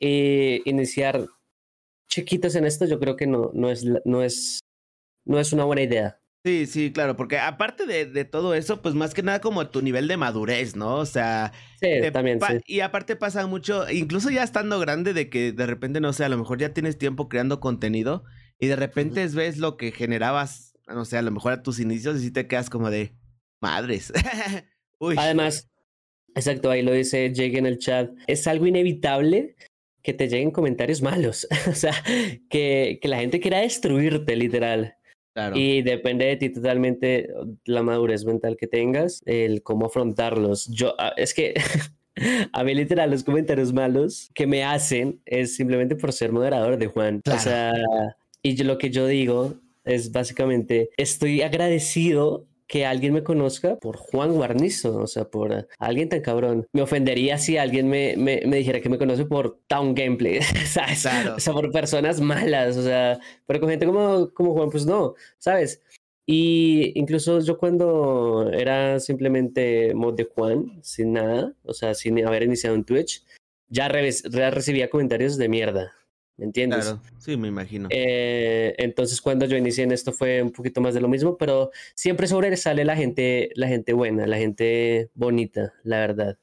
eh, iniciar chiquitos en esto, yo creo que no, no, es, no, es, no es una buena idea. Sí, sí, claro, porque aparte de, de, todo eso, pues más que nada como tu nivel de madurez, ¿no? O sea, sí, también, sí. y aparte pasa mucho, incluso ya estando grande, de que de repente, no sé, a lo mejor ya tienes tiempo creando contenido y de repente ves lo que generabas, no sé, a lo mejor a tus inicios y sí te quedas como de madres. Uy. Además, exacto, ahí lo dice Jake en el chat, es algo inevitable que te lleguen comentarios malos, o sea, que, que la gente quiera destruirte, literal. Claro. Y depende de ti totalmente la madurez mental que tengas, el cómo afrontarlos. Yo, ah, es que a mí literal los comentarios malos que me hacen es simplemente por ser moderador de Juan. Claro. O sea, y yo, lo que yo digo es básicamente, estoy agradecido que alguien me conozca por Juan Guarnizo, o sea, por alguien tan cabrón. Me ofendería si alguien me, me, me dijera que me conoce por Town Gameplay, ¿sabes? Claro. O sea, por personas malas, o sea, pero con gente como, como Juan, pues no, ¿sabes? Y incluso yo cuando era simplemente mod de Juan, sin nada, o sea, sin haber iniciado en Twitch, ya, re ya recibía comentarios de mierda. ¿Me entiendes? Claro, sí, me imagino. Eh, entonces, cuando yo inicié en esto fue un poquito más de lo mismo, pero siempre sobresale la gente, la gente buena, la gente bonita, la verdad.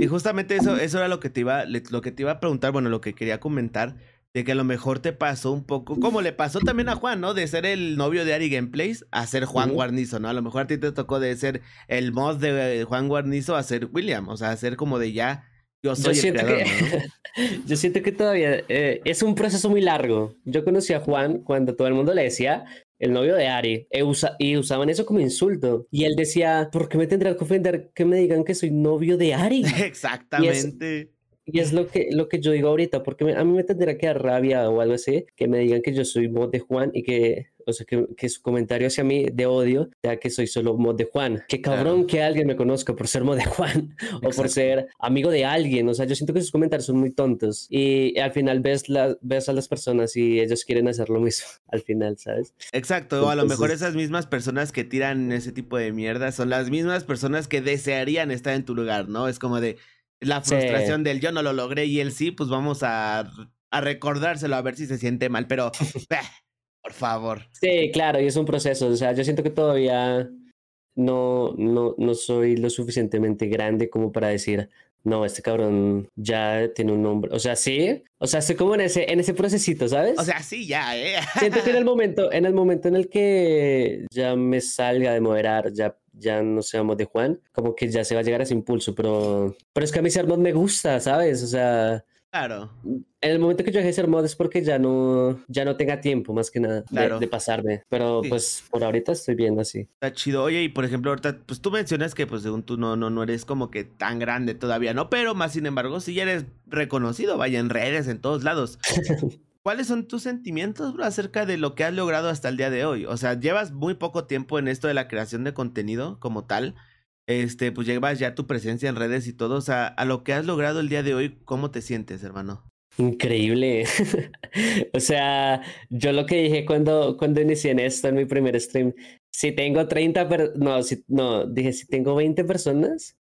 Y justamente eso, eso era lo que te iba, lo que te iba a preguntar, bueno, lo que quería comentar, de que a lo mejor te pasó un poco, como le pasó también a Juan, ¿no? De ser el novio de Ari Gameplays a ser Juan uh -huh. Guarnizo, ¿no? A lo mejor a ti te tocó de ser el mod de Juan Guarnizo a ser William, o sea, a ser como de ya yo soy yo el creador, que, ¿no? yo siento que todavía eh, es un proceso muy largo. Yo conocí a Juan cuando todo el mundo le decía el novio de Ari e usa, y usaban eso como insulto. Y él decía, ¿por qué me tendrá que ofender que me digan que soy novio de Ari? Exactamente. Y es, y es lo, que, lo que yo digo ahorita, porque me, a mí me tendrá que dar rabia o algo así, que me digan que yo soy mod de Juan y que o sea, que, que, su comentario hacia mí de odio, ya que soy solo mod de Juan. Qué cabrón claro. que alguien me conozca por ser mod de Juan o por ser amigo de alguien. O sea, yo siento que sus comentarios son muy tontos y al final ves, la, ves a las personas y ellos quieren hacer lo mismo al final, ¿sabes? Exacto, Entonces, o a lo mejor esas mismas personas que tiran ese tipo de mierda son las mismas personas que desearían estar en tu lugar, ¿no? Es como de la frustración sí. del yo no lo logré y él sí, pues vamos a, a recordárselo a ver si se siente mal, pero... Por favor. Sí, claro, y es un proceso. O sea, yo siento que todavía no, no, no soy lo suficientemente grande como para decir, no, este cabrón ya tiene un nombre. O sea, sí. O sea, estoy como en ese, en ese procesito, ¿sabes? O sea, sí, ya, ¿eh? Siento que en el momento, en el momento en el que ya me salga de moderar, ya, ya no seamos de Juan, como que ya se va a llegar a ese impulso, pero, pero es que a mí ser mod me gusta, ¿sabes? O sea, Claro. En el momento que yo dejé de ser mod es porque ya no, ya no tenga tiempo, más que nada, claro. de, de, pasarme. Pero sí. pues por ahorita estoy bien así. Está chido. Oye, y por ejemplo, ahorita, pues tú mencionas que pues según tú no, no, no eres como que tan grande todavía, ¿no? Pero más sin embargo, sí eres reconocido, vaya, en redes, en todos lados. ¿Cuáles son tus sentimientos bro, acerca de lo que has logrado hasta el día de hoy? O sea, llevas muy poco tiempo en esto de la creación de contenido como tal. Este, pues llevas ya tu presencia en redes y todo. O sea, a lo que has logrado el día de hoy, ¿cómo te sientes, hermano? Increíble. o sea, yo lo que dije cuando, cuando inicié en esto, en mi primer stream, si tengo 30, per no, si, no, dije, si tengo 20 personas,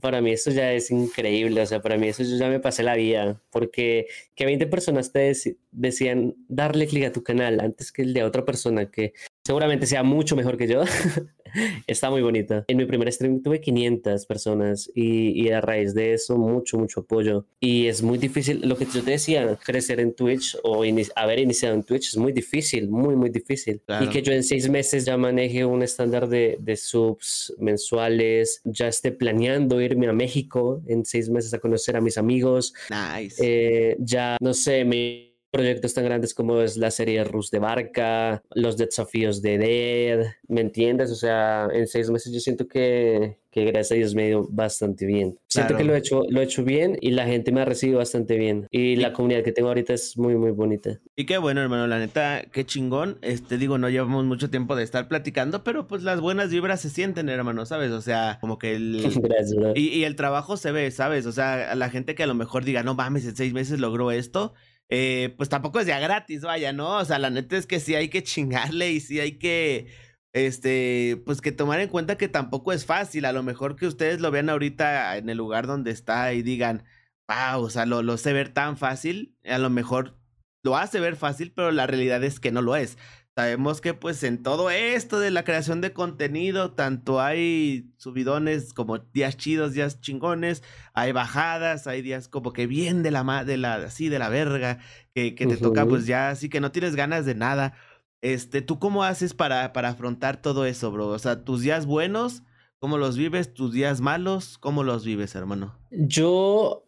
para mí eso ya es increíble, o sea, para mí eso yo ya me pasé la vida, porque que 20 personas te dec decían darle clic a tu canal antes que el de otra persona que seguramente sea mucho mejor que yo, está muy bonita. En mi primer stream tuve 500 personas y, y, a raíz de eso mucho, mucho apoyo. Y es muy difícil, lo que yo te decía, crecer en Twitch o in haber iniciado en Twitch es muy difícil, muy, muy difícil. Claro. Y que yo en seis meses ya maneje un estándar de, de subs mensuales, ya esté planeando irme a México en seis meses a conocer a mis amigos. Nice. Eh, ya, no sé, me proyectos tan grandes como es la serie Rus de Barca, los desafíos de Dead, ¿me entiendes? O sea, en seis meses yo siento que, que gracias a Dios me ha ido bastante bien. Siento que lo he, hecho, lo he hecho bien y la gente me ha recibido bastante bien. Y, la comunidad que tengo ahorita es muy, muy bonita. Y qué bueno, hermano, la neta, qué chingón. Este, digo, no llevamos mucho tiempo de estar platicando, pero pues las buenas vibras se sienten, hermano, ¿sabes? O sea, como que el... Gracias, y, y el trabajo se ve, ¿sabes? O sea, a la gente que a lo mejor diga, no mames, en seis meses logró esto eh, pues tampoco es ya gratis, vaya, ¿no? O sea, la neta es que sí hay que chingarle y sí hay que, este, pues que tomar en cuenta que tampoco es fácil. A lo mejor que ustedes lo vean ahorita en el lugar donde está y digan, wow, o sea, lo, lo sé ver tan fácil. A lo mejor lo hace ver fácil, pero la realidad es que no lo es. Sabemos que pues en todo esto de la creación de contenido, tanto hay subidones como días chidos, días chingones, hay bajadas, hay días como que bien de la de la así de la verga, que, que te toca pues ya así que no tienes ganas de nada. Este, ¿tú cómo haces para, para afrontar todo eso, bro? O sea, tus días buenos, ¿cómo los vives? ¿Tus días malos, cómo los vives, hermano? Yo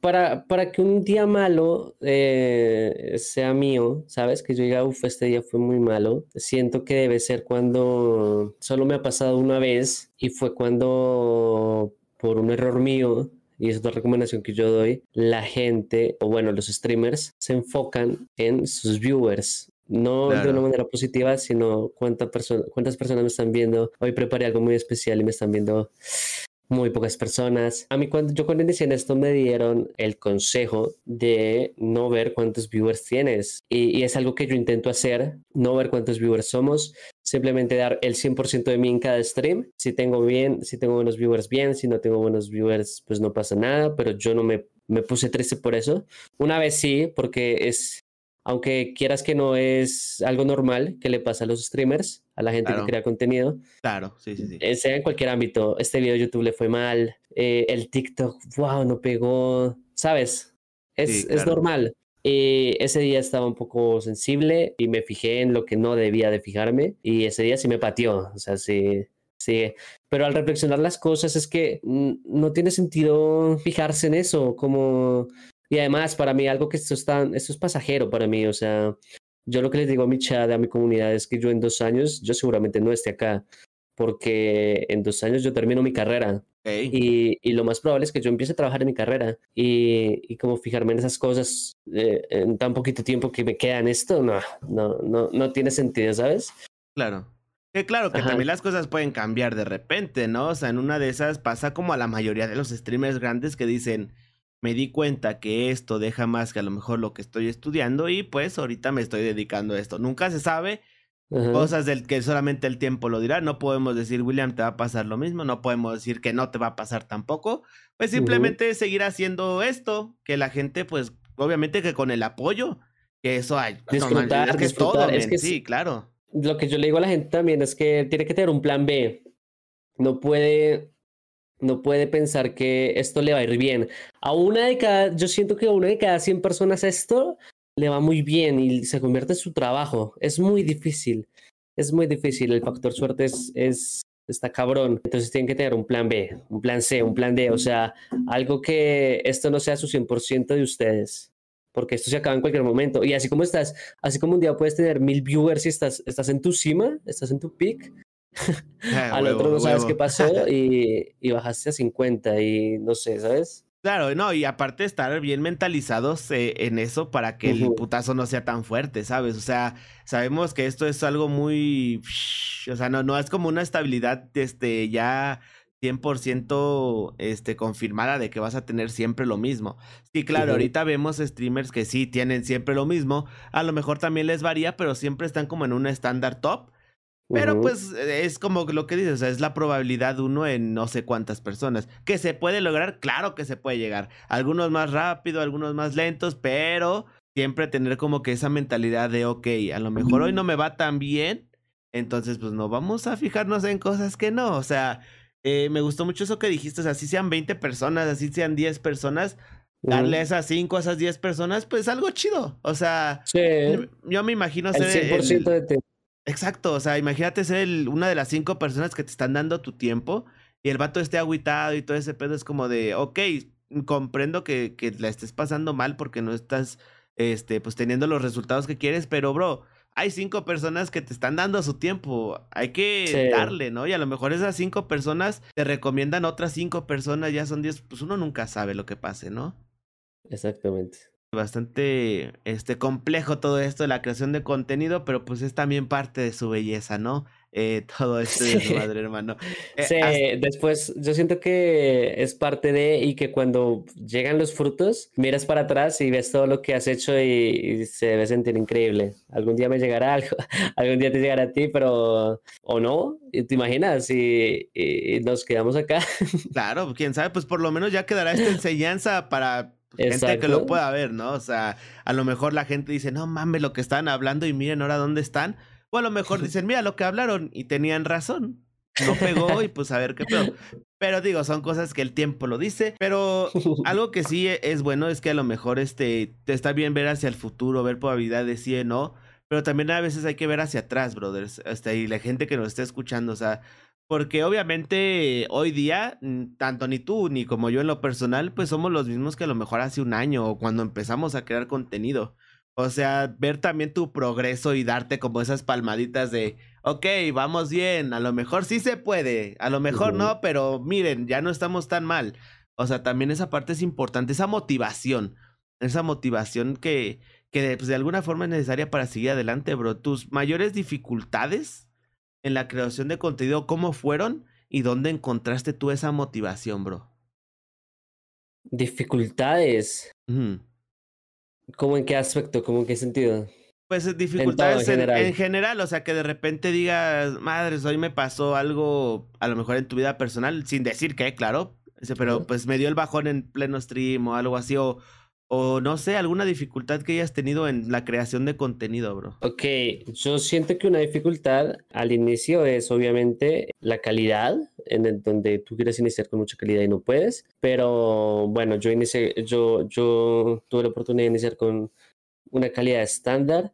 para, para que un día malo eh, sea mío, ¿sabes? Que yo diga, uff, este día fue muy malo. Siento que debe ser cuando solo me ha pasado una vez y fue cuando por un error mío, y es otra recomendación que yo doy, la gente, o bueno, los streamers, se enfocan en sus viewers. No de una manera positiva, sino cuánta cuántas personas me están viendo. Hoy preparé algo muy especial y me están viendo muy pocas personas. A mí cuando yo cuando inicié en esto me dieron el consejo de no ver cuántos viewers tienes y, es algo que yo intento hacer, no ver cuántos viewers somos, simplemente dar el 100% de mí en cada stream. Si tengo bien, si tengo buenos viewers bien, si no tengo buenos viewers pues no pasa nada, pero yo no me me puse triste por eso. Una vez sí, porque es aunque quieras que no es algo normal que le pasa a los streamers, a la gente que crea contenido. Claro, sí, sí, sí. Eh, sea en cualquier ámbito, este video de YouTube le fue mal, eh, el TikTok, wow, no pegó, ¿sabes? Es, es normal. Y ese día estaba un poco sensible y me fijé en lo que no debía de fijarme y ese día sí me pateó, o sea, sí, sí. Pero al reflexionar las cosas es que no tiene sentido fijarse en eso, como y además, para mí, algo que esto, está, esto es pasajero para mí. O sea, yo lo que les digo a mi chat, a mi comunidad, es que yo en dos años, yo seguramente no esté acá, porque en dos años yo termino mi carrera. Y, y, lo más probable es que yo empiece a trabajar en mi carrera. Y, y como fijarme en esas cosas eh, en tan poquito tiempo que me queda en esto, no, no, no, no tiene sentido, ¿sabes? Claro. Que claro, que también las cosas pueden cambiar de repente, ¿no? O sea, en una de esas pasa como a la mayoría de los streamers grandes que dicen, me di cuenta que esto deja más que a lo mejor lo que estoy estudiando y pues ahorita me estoy dedicando a esto. Nunca se sabe, cosas del que solamente el tiempo lo dirá. No podemos decir, William, te va a pasar lo mismo, no podemos decir que no te va a pasar tampoco. Pues simplemente seguir haciendo esto, que la gente, pues obviamente que con el apoyo, que eso hay. Disfrutar, que es todo, es que sí, claro. Lo que yo le digo a la gente también es que tiene que tener un plan B. No puede no puede pensar que esto le va a ir bien. A una de cada, yo siento que a una de cada 100 personas esto le va muy bien y se convierte en su trabajo. Es muy difícil, es muy difícil. El factor suerte es, es está cabrón. Entonces tienen que tener un plan B, un plan C, un plan D, o sea, algo que esto no sea su 100% de ustedes. Porque esto se acaba en cualquier momento. Y así como estás, así como un día puedes tener mil viewers y estás, estás en tu cima, estás en tu peak, Ah, Al otro no sabes qué pasó y, y, bajaste a 50 y no sé, ¿sabes? Claro, no, y aparte estar bien mentalizados eh, en eso para que el putazo no sea tan fuerte, ¿sabes? O sea, sabemos que esto es algo muy, o sea, no, no es como una estabilidad, este, ya 100% este, confirmada de que vas a tener siempre lo mismo. Sí, claro, ahorita vemos streamers que sí tienen siempre lo mismo, a lo mejor también les varía, pero siempre están como en un estándar top pero pues es como lo que dices, o sea, es la probabilidad uno en no sé cuántas personas. ¿Que se puede lograr? Claro que se puede llegar. Algunos más rápido, algunos más lentos, pero siempre tener como que esa mentalidad de, ok, a lo mejor hoy no me va tan bien, entonces pues no vamos a fijarnos en cosas que no. O sea, eh, me gustó mucho eso que dijiste, o sea, si sean 20 personas, así sean 10 personas, darle a esas 5, a esas 10 personas, pues algo chido. O sea, yo me imagino ser... El 100% de tiempo Exacto, o sea, imagínate ser una de las cinco personas que te están dando tu tiempo y el vato esté aguitado y todo ese pedo es como de, ok, comprendo que, que la estés pasando mal porque no estás este, pues teniendo los resultados que quieres, pero bro, hay cinco personas que te están dando su tiempo. Hay que darle, ¿no? Y a lo mejor esas cinco personas te recomiendan otras cinco personas, ya son diez, pues uno nunca sabe lo que pase, ¿no? Exactamente. Bastante este complejo todo esto de la creación de contenido, pero pues es también parte de su belleza, ¿no? Eh, todo esto de su madre, hermano. Eh, sí, después yo siento que es parte de y que cuando llegan los frutos, miras para atrás y ves todo lo que has hecho y, se debe sentir increíble. Algún día me llegará algo, algún día te llegará a ti, pero o no, ¿te imaginas? Y, nos quedamos acá. Claro, quién sabe, pues por lo menos ya quedará esta enseñanza para gente que lo pueda ver, ¿no? O sea, a lo mejor la gente dice, no mames lo que están hablando y miren ahora dónde están o a lo mejor dicen, mira lo que hablaron y tenían razón. No pegó y pues a ver qué pedo. Pero digo, son cosas que el tiempo lo dice. Pero algo que sí es bueno es que a lo mejor este, te está bien ver hacia el futuro, ver probabilidades sí o no. Pero también a veces hay que ver hacia atrás, brothers. Este, y la gente que nos está escuchando, o sea, porque obviamente hoy día, tanto ni tú ni como yo en lo personal, pues somos los mismos que a lo mejor hace un año o cuando empezamos a crear contenido. O sea, ver también tu progreso y darte como esas palmaditas de, ok, vamos bien, a lo mejor sí se puede, a lo mejor no, pero miren, ya no estamos tan mal. O sea, también esa parte es importante, esa motivación, esa motivación que, que pues, de alguna forma es necesaria para seguir adelante, bro. Tus mayores dificultades en la creación de contenido, ¿cómo fueron? ¿Y dónde encontraste tú esa motivación, bro? Dificultades. ¿Cómo en qué aspecto? ¿Cómo en qué sentido? Pues eh, dificultades en, en, general. o sea, que de repente digas, madres, hoy me pasó algo, a lo mejor en tu vida personal, sin decir qué, claro, pero pues me dio el bajón en pleno stream o algo así, o, o no sé, alguna dificultad que hayas tenido en la creación de contenido, bro. Ok, yo siento que una dificultad al inicio es obviamente la calidad, en el, donde tú quieres iniciar con mucha calidad y no puedes, pero bueno, yo inicié, yo, yo tuve la oportunidad de iniciar con una calidad estándar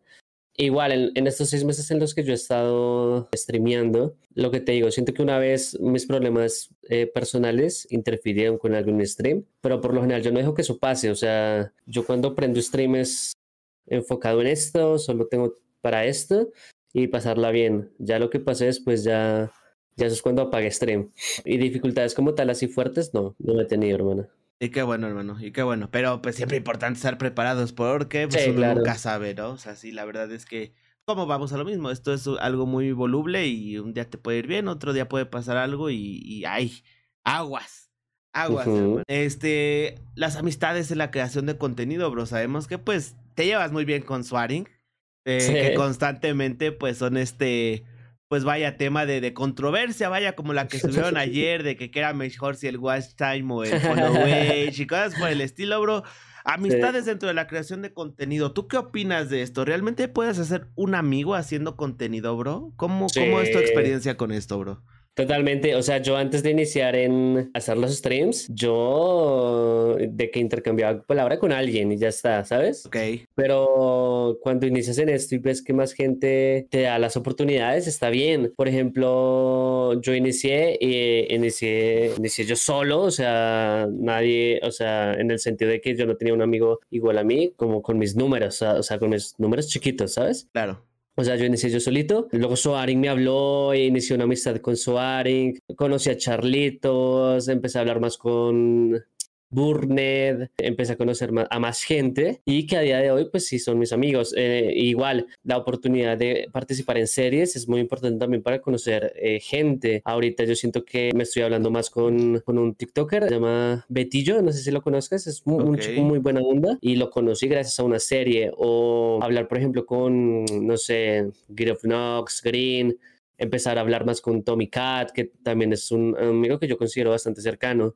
Igual, en, estos seis meses en los que yo he estado streameando, lo que te digo, siento que una vez mis problemas eh, personales interfirieron con algún stream, pero por lo general yo no dejo que eso pase. O sea, yo cuando prendo streams enfocado en esto, solo tengo para esto y pasarla bien. Ya lo que pase después ya, ya eso es cuando apague stream. Y dificultades como tal así fuertes, no, no he tenido, hermana. Y qué bueno, hermano, y qué bueno. Pero pues siempre importante estar preparados porque pues, uno nunca sabe, ¿no? O sea, sí, la verdad es que, como vamos a lo mismo? Esto es algo muy voluble y un día te puede ir bien, otro día puede pasar algo y, y ay, aguas, aguas. Este, las amistades en la creación de contenido, bro, sabemos que pues te llevas muy bien con Swaring, eh, que constantemente pues son este pues vaya tema de, de, controversia, vaya como la que subieron ayer, de que, era mejor si el watch time o el follow y cosas por el estilo, bro. Amistades dentro de la creación de contenido. ¿Tú qué opinas de esto? ¿Realmente puedes hacer un amigo haciendo contenido, bro? ¿Cómo, ¿cómo es tu experiencia con esto, bro? Totalmente, o sea, yo antes de iniciar en hacer los streams, yo de que intercambiaba palabra con alguien y ya está, ¿sabes? Ok. Pero cuando inicias en esto y ves que más gente te da las oportunidades, está bien. Por ejemplo, yo inicié y inicié, inicié yo solo, o sea, nadie, o sea, en el sentido de que yo no tenía un amigo igual a mí, como con mis números, o sea, con mis números chiquitos, ¿sabes? Claro. O sea, yo inicié yo solito. Luego Soaring me habló inicié una amistad con Soaring. Conocí a Charlitos, empecé a hablar más con Burned, empecé a conocer a más gente y que a día de hoy pues sí son mis amigos. Eh, igual la oportunidad de participar en series es muy importante también para conocer eh, gente. Ahorita yo siento que me estoy hablando más con, con un TikToker, se llama Betillo, no sé si lo conozcas, es un chico muy buena onda y lo conocí gracias a una serie o hablar por ejemplo con, no sé, of Knox, Green empezar a hablar más con Tommy Cat, que también es un amigo que yo considero bastante cercano.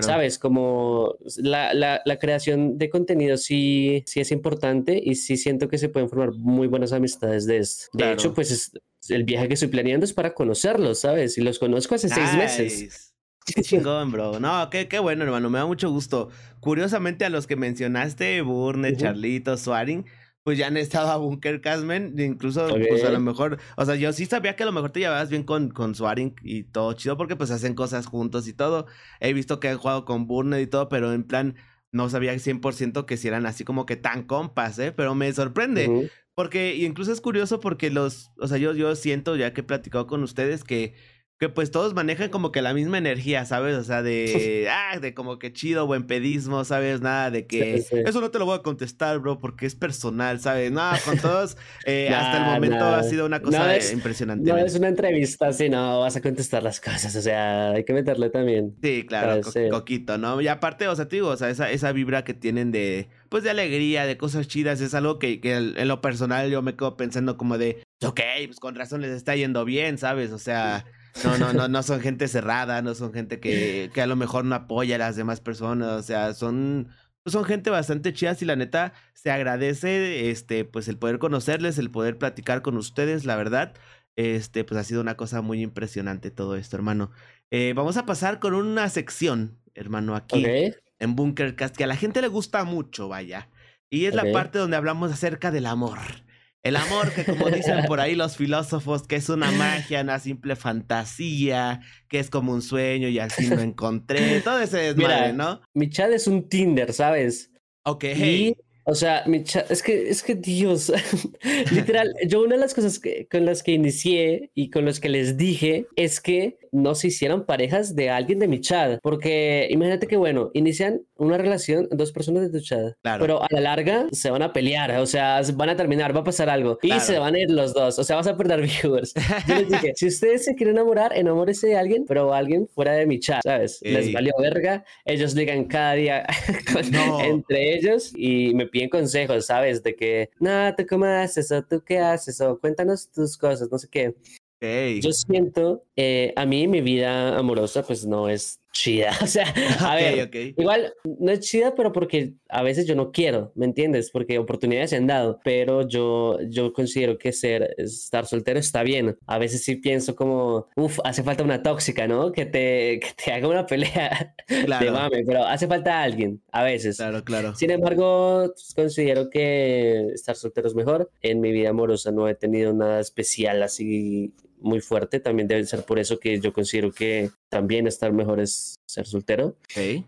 ¿Sabes? Como la, la, la, creación de contenido sí, sí es importante y sí siento que se pueden formar muy buenas amistades de esto. De hecho, pues es, el viaje que estoy planeando es para conocerlos, ¿sabes? Y los conozco hace seis meses. Qué chingón, bro. No, qué, qué bueno, hermano. Me da mucho gusto. Curiosamente, a los que mencionaste, Burne, Charlito, Swaring, pues ya han estado a Bunker Casmen, incluso pues a lo mejor, o sea, yo sí sabía que a lo mejor te llevabas bien con, con Swaring y todo chido porque pues hacen cosas juntos y todo. He visto que han jugado con Burned y todo, pero en plan, no sabía 100% que si eran así como que tan compas, ¿eh? Pero me sorprende. Porque incluso es curioso porque los, o sea, yo, yo siento, ya que he platicado con ustedes, que que pues todos manejan como que la misma energía, ¿sabes? O sea, de, ah, de como que chido, buen pedismo, ¿sabes? Nada de que eso no te lo voy a contestar, bro, porque es personal, ¿sabes? No, con todos, eh, hasta el momento ha sido una cosa impresionante. No es una entrevista, sí, no vas a contestar las cosas, o sea, hay que meterle también. Sí, claro, coquito, ¿no? Y aparte, o sea, te digo, o sea, esa, esa vibra que tienen de, pues de alegría, de cosas chidas, es algo que, que en lo personal yo me quedo pensando como de, ok, pues con razón les está yendo bien, ¿sabes? O sea... No, no, no, no son gente cerrada, no son gente que, que a lo mejor no apoya a las demás personas, o sea, son, son gente bastante chida y la neta se agradece este pues el poder conocerles, el poder platicar con ustedes, la verdad. Este, pues ha sido una cosa muy impresionante todo esto, hermano. Eh, vamos a pasar con una sección, hermano, aquí en Bunkercast, que a la gente le gusta mucho, vaya. Y es la parte donde hablamos acerca del amor. El amor, que como dicen por ahí los filósofos, que es una magia, una simple fantasía, que es como un sueño y al fin lo encontré. Todo ese desmadre, ¿no? Mi chat es un Tinder, ¿sabes? Ok. O sea, mi es que, es que Dios, literal, yo una de las cosas que, con las que inicié y con las que les dije es que no se hicieran parejas de alguien de mi chat, porque imagínate que, bueno, inician una relación dos personas de tu chat, pero a la larga se van a pelear, o sea, van a terminar, va a pasar algo. Y se van a ir los dos, o sea, vas a perder viewers. Yo les dije, si ustedes se quieren enamorar, enamórese de alguien, pero alguien fuera de mi chat, ¿sabes? Les valió verga, ellos ligan cada día entre ellos y me piden consejos, ¿sabes? De que, no, tú cómo haces o tú qué haces o cuéntanos tus cosas, no sé qué. Yo siento, eh, a mí mi vida amorosa pues no es chida. O sea, a ver, igual no es chida, pero porque a veces yo no quiero, ¿me entiendes? Porque oportunidades se han dado, pero yo, yo considero que ser, estar soltero está bien. A veces sí pienso como, uff, hace falta una tóxica, ¿no? Que te, que te haga una pelea claro. de mame, pero hace falta alguien, a veces. Claro, claro. Sin embargo, considero que estar soltero es mejor. En mi vida amorosa no he tenido nada especial así muy fuerte. También debe ser por eso que yo considero que también estar mejor es ser soltero.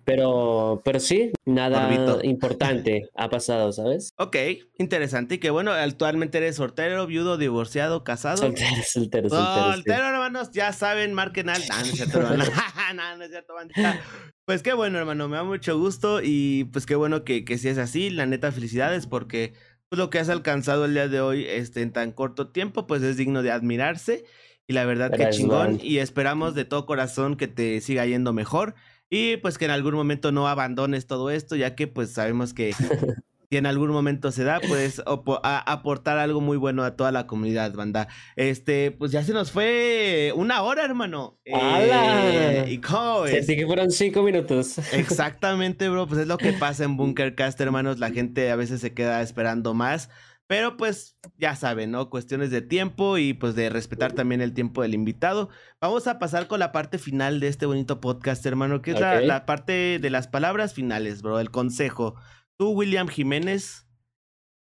Pero, pero sí, nada importante ha pasado, ¿sabes? Ok, interesante. Y que bueno, actualmente eres soltero, viudo, divorciado, casado. Soltero, soltero, soltero. Soltero, hermanos, ya saben, marquen al. no, es cierto, hermano. no, es cierto, Pues qué bueno, hermano, me da mucho gusto y pues qué bueno que, que si es así. La neta, felicidades porque pues, lo que has alcanzado el día de hoy este, en tan corto tiempo, pues es digno de admirarse. Y la verdad que chingón. Y esperamos de todo corazón que te siga yendo mejor. Y pues que en algún momento no abandones todo esto, ya que pues sabemos que si en algún momento se da, puedes aportar algo muy bueno a toda la comunidad, banda. Este, pues ya se nos fue una hora, hermano. Eh, y cómo Sentí que fueron cinco minutos. Exactamente, bro. Pues es lo que pasa en Bunkercast, hermanos. La gente a veces se queda esperando más. Pero pues ya saben, ¿no? Cuestiones de tiempo y pues de respetar también el tiempo del invitado. Vamos a pasar con la parte final de este bonito podcast, hermano, que es la, la, parte de las palabras finales, bro, el consejo. Tú, William Jiménez,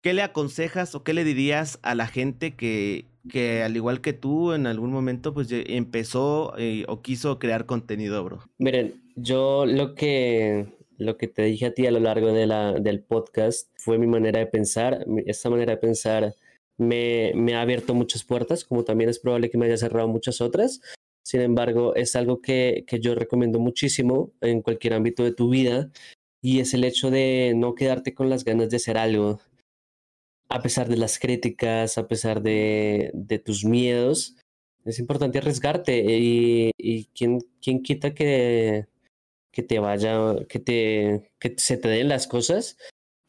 ¿qué le aconsejas o qué le dirías a la gente que, que al igual que tú, en algún momento, pues empezó eh, o quiso crear contenido, bro? Miren, yo lo que, lo que te dije a ti a lo largo de la, del podcast fue mi manera de pensar. Esta manera de pensar me, me ha abierto muchas puertas, como también es probable que me haya cerrado muchas otras. Sin embargo, es algo que, que, yo recomiendo muchísimo en cualquier ámbito de tu vida y es el hecho de no quedarte con las ganas de hacer algo, a pesar de las críticas, a pesar de, de tus miedos. Es importante arriesgarte y, y quién, quién quita que, que te vaya, que, te, que se te den las cosas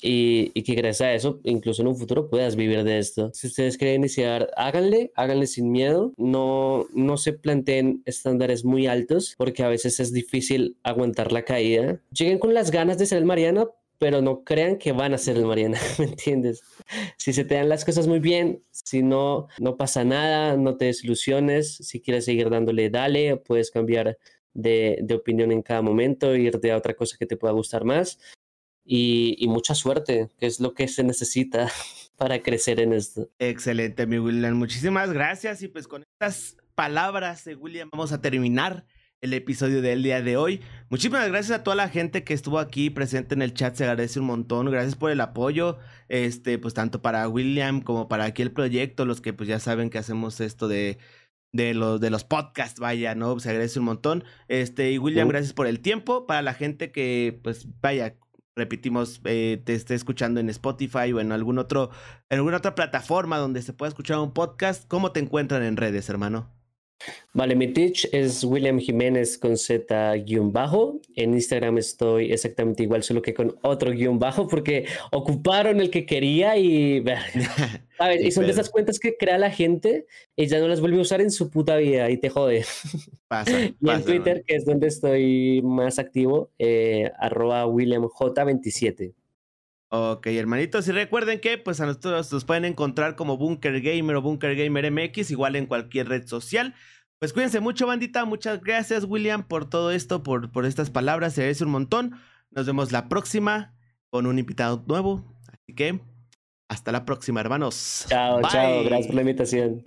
y, y, que gracias a eso, incluso en un futuro, puedas vivir de esto. Si ustedes quieren iniciar, háganle, háganle sin miedo. No, no se planteen estándares muy altos porque a veces es difícil aguantar la caída. Lleguen con las ganas de ser el Mariana, pero no crean que van a ser el Mariana, ¿me entiendes? Si se te dan las cosas muy bien, si no, no pasa nada, no te desilusiones. Si quieres seguir dándole, dale, puedes cambiar de, de, opinión en cada momento, irte a otra cosa que te pueda gustar más y, mucha suerte, que es lo que se necesita para crecer en esto. Excelente, mi William. Muchísimas gracias. Y pues con estas palabras de William vamos a terminar el episodio del día de hoy. Muchísimas gracias a toda la gente que estuvo aquí presente en el chat, se agradece un montón. Gracias por el apoyo, este, pues tanto para William como para aquí el proyecto, los que pues ya saben que hacemos esto de de los, de los podcasts, vaya, ¿no? Se agradece un montón. Este, y William, gracias por el tiempo. Para la gente que, pues, vaya, repetimos, eh, te esté escuchando en Spotify o en algún otro, en alguna otra plataforma donde se pueda escuchar un podcast, ¿cómo te encuentran en redes, hermano? Vale, mi Twitch es William Jiménez con Z guion bajo. En Instagram estoy exactamente igual, solo que con otro guion bajo, porque ocuparon el que quería y. ¿sabes? y son de esas cuentas que crea la gente y ya no las vuelve a usar en su puta vida y te jode. Pasa. y en Twitter, que es donde estoy más activo, eh, arroba WilliamJ27. Ok, hermanitos, y recuerden que pues a nosotros nos pueden encontrar como Bunker Gamer o Bunker Gamer MX, igual en cualquier red social. Pues cuídense mucho, bandita. Muchas gracias, William, por todo esto, por, por estas palabras. Se agradece un montón. Nos vemos la próxima con un invitado nuevo. Así que hasta la próxima, hermanos. Chao, chao. Gracias por la invitación.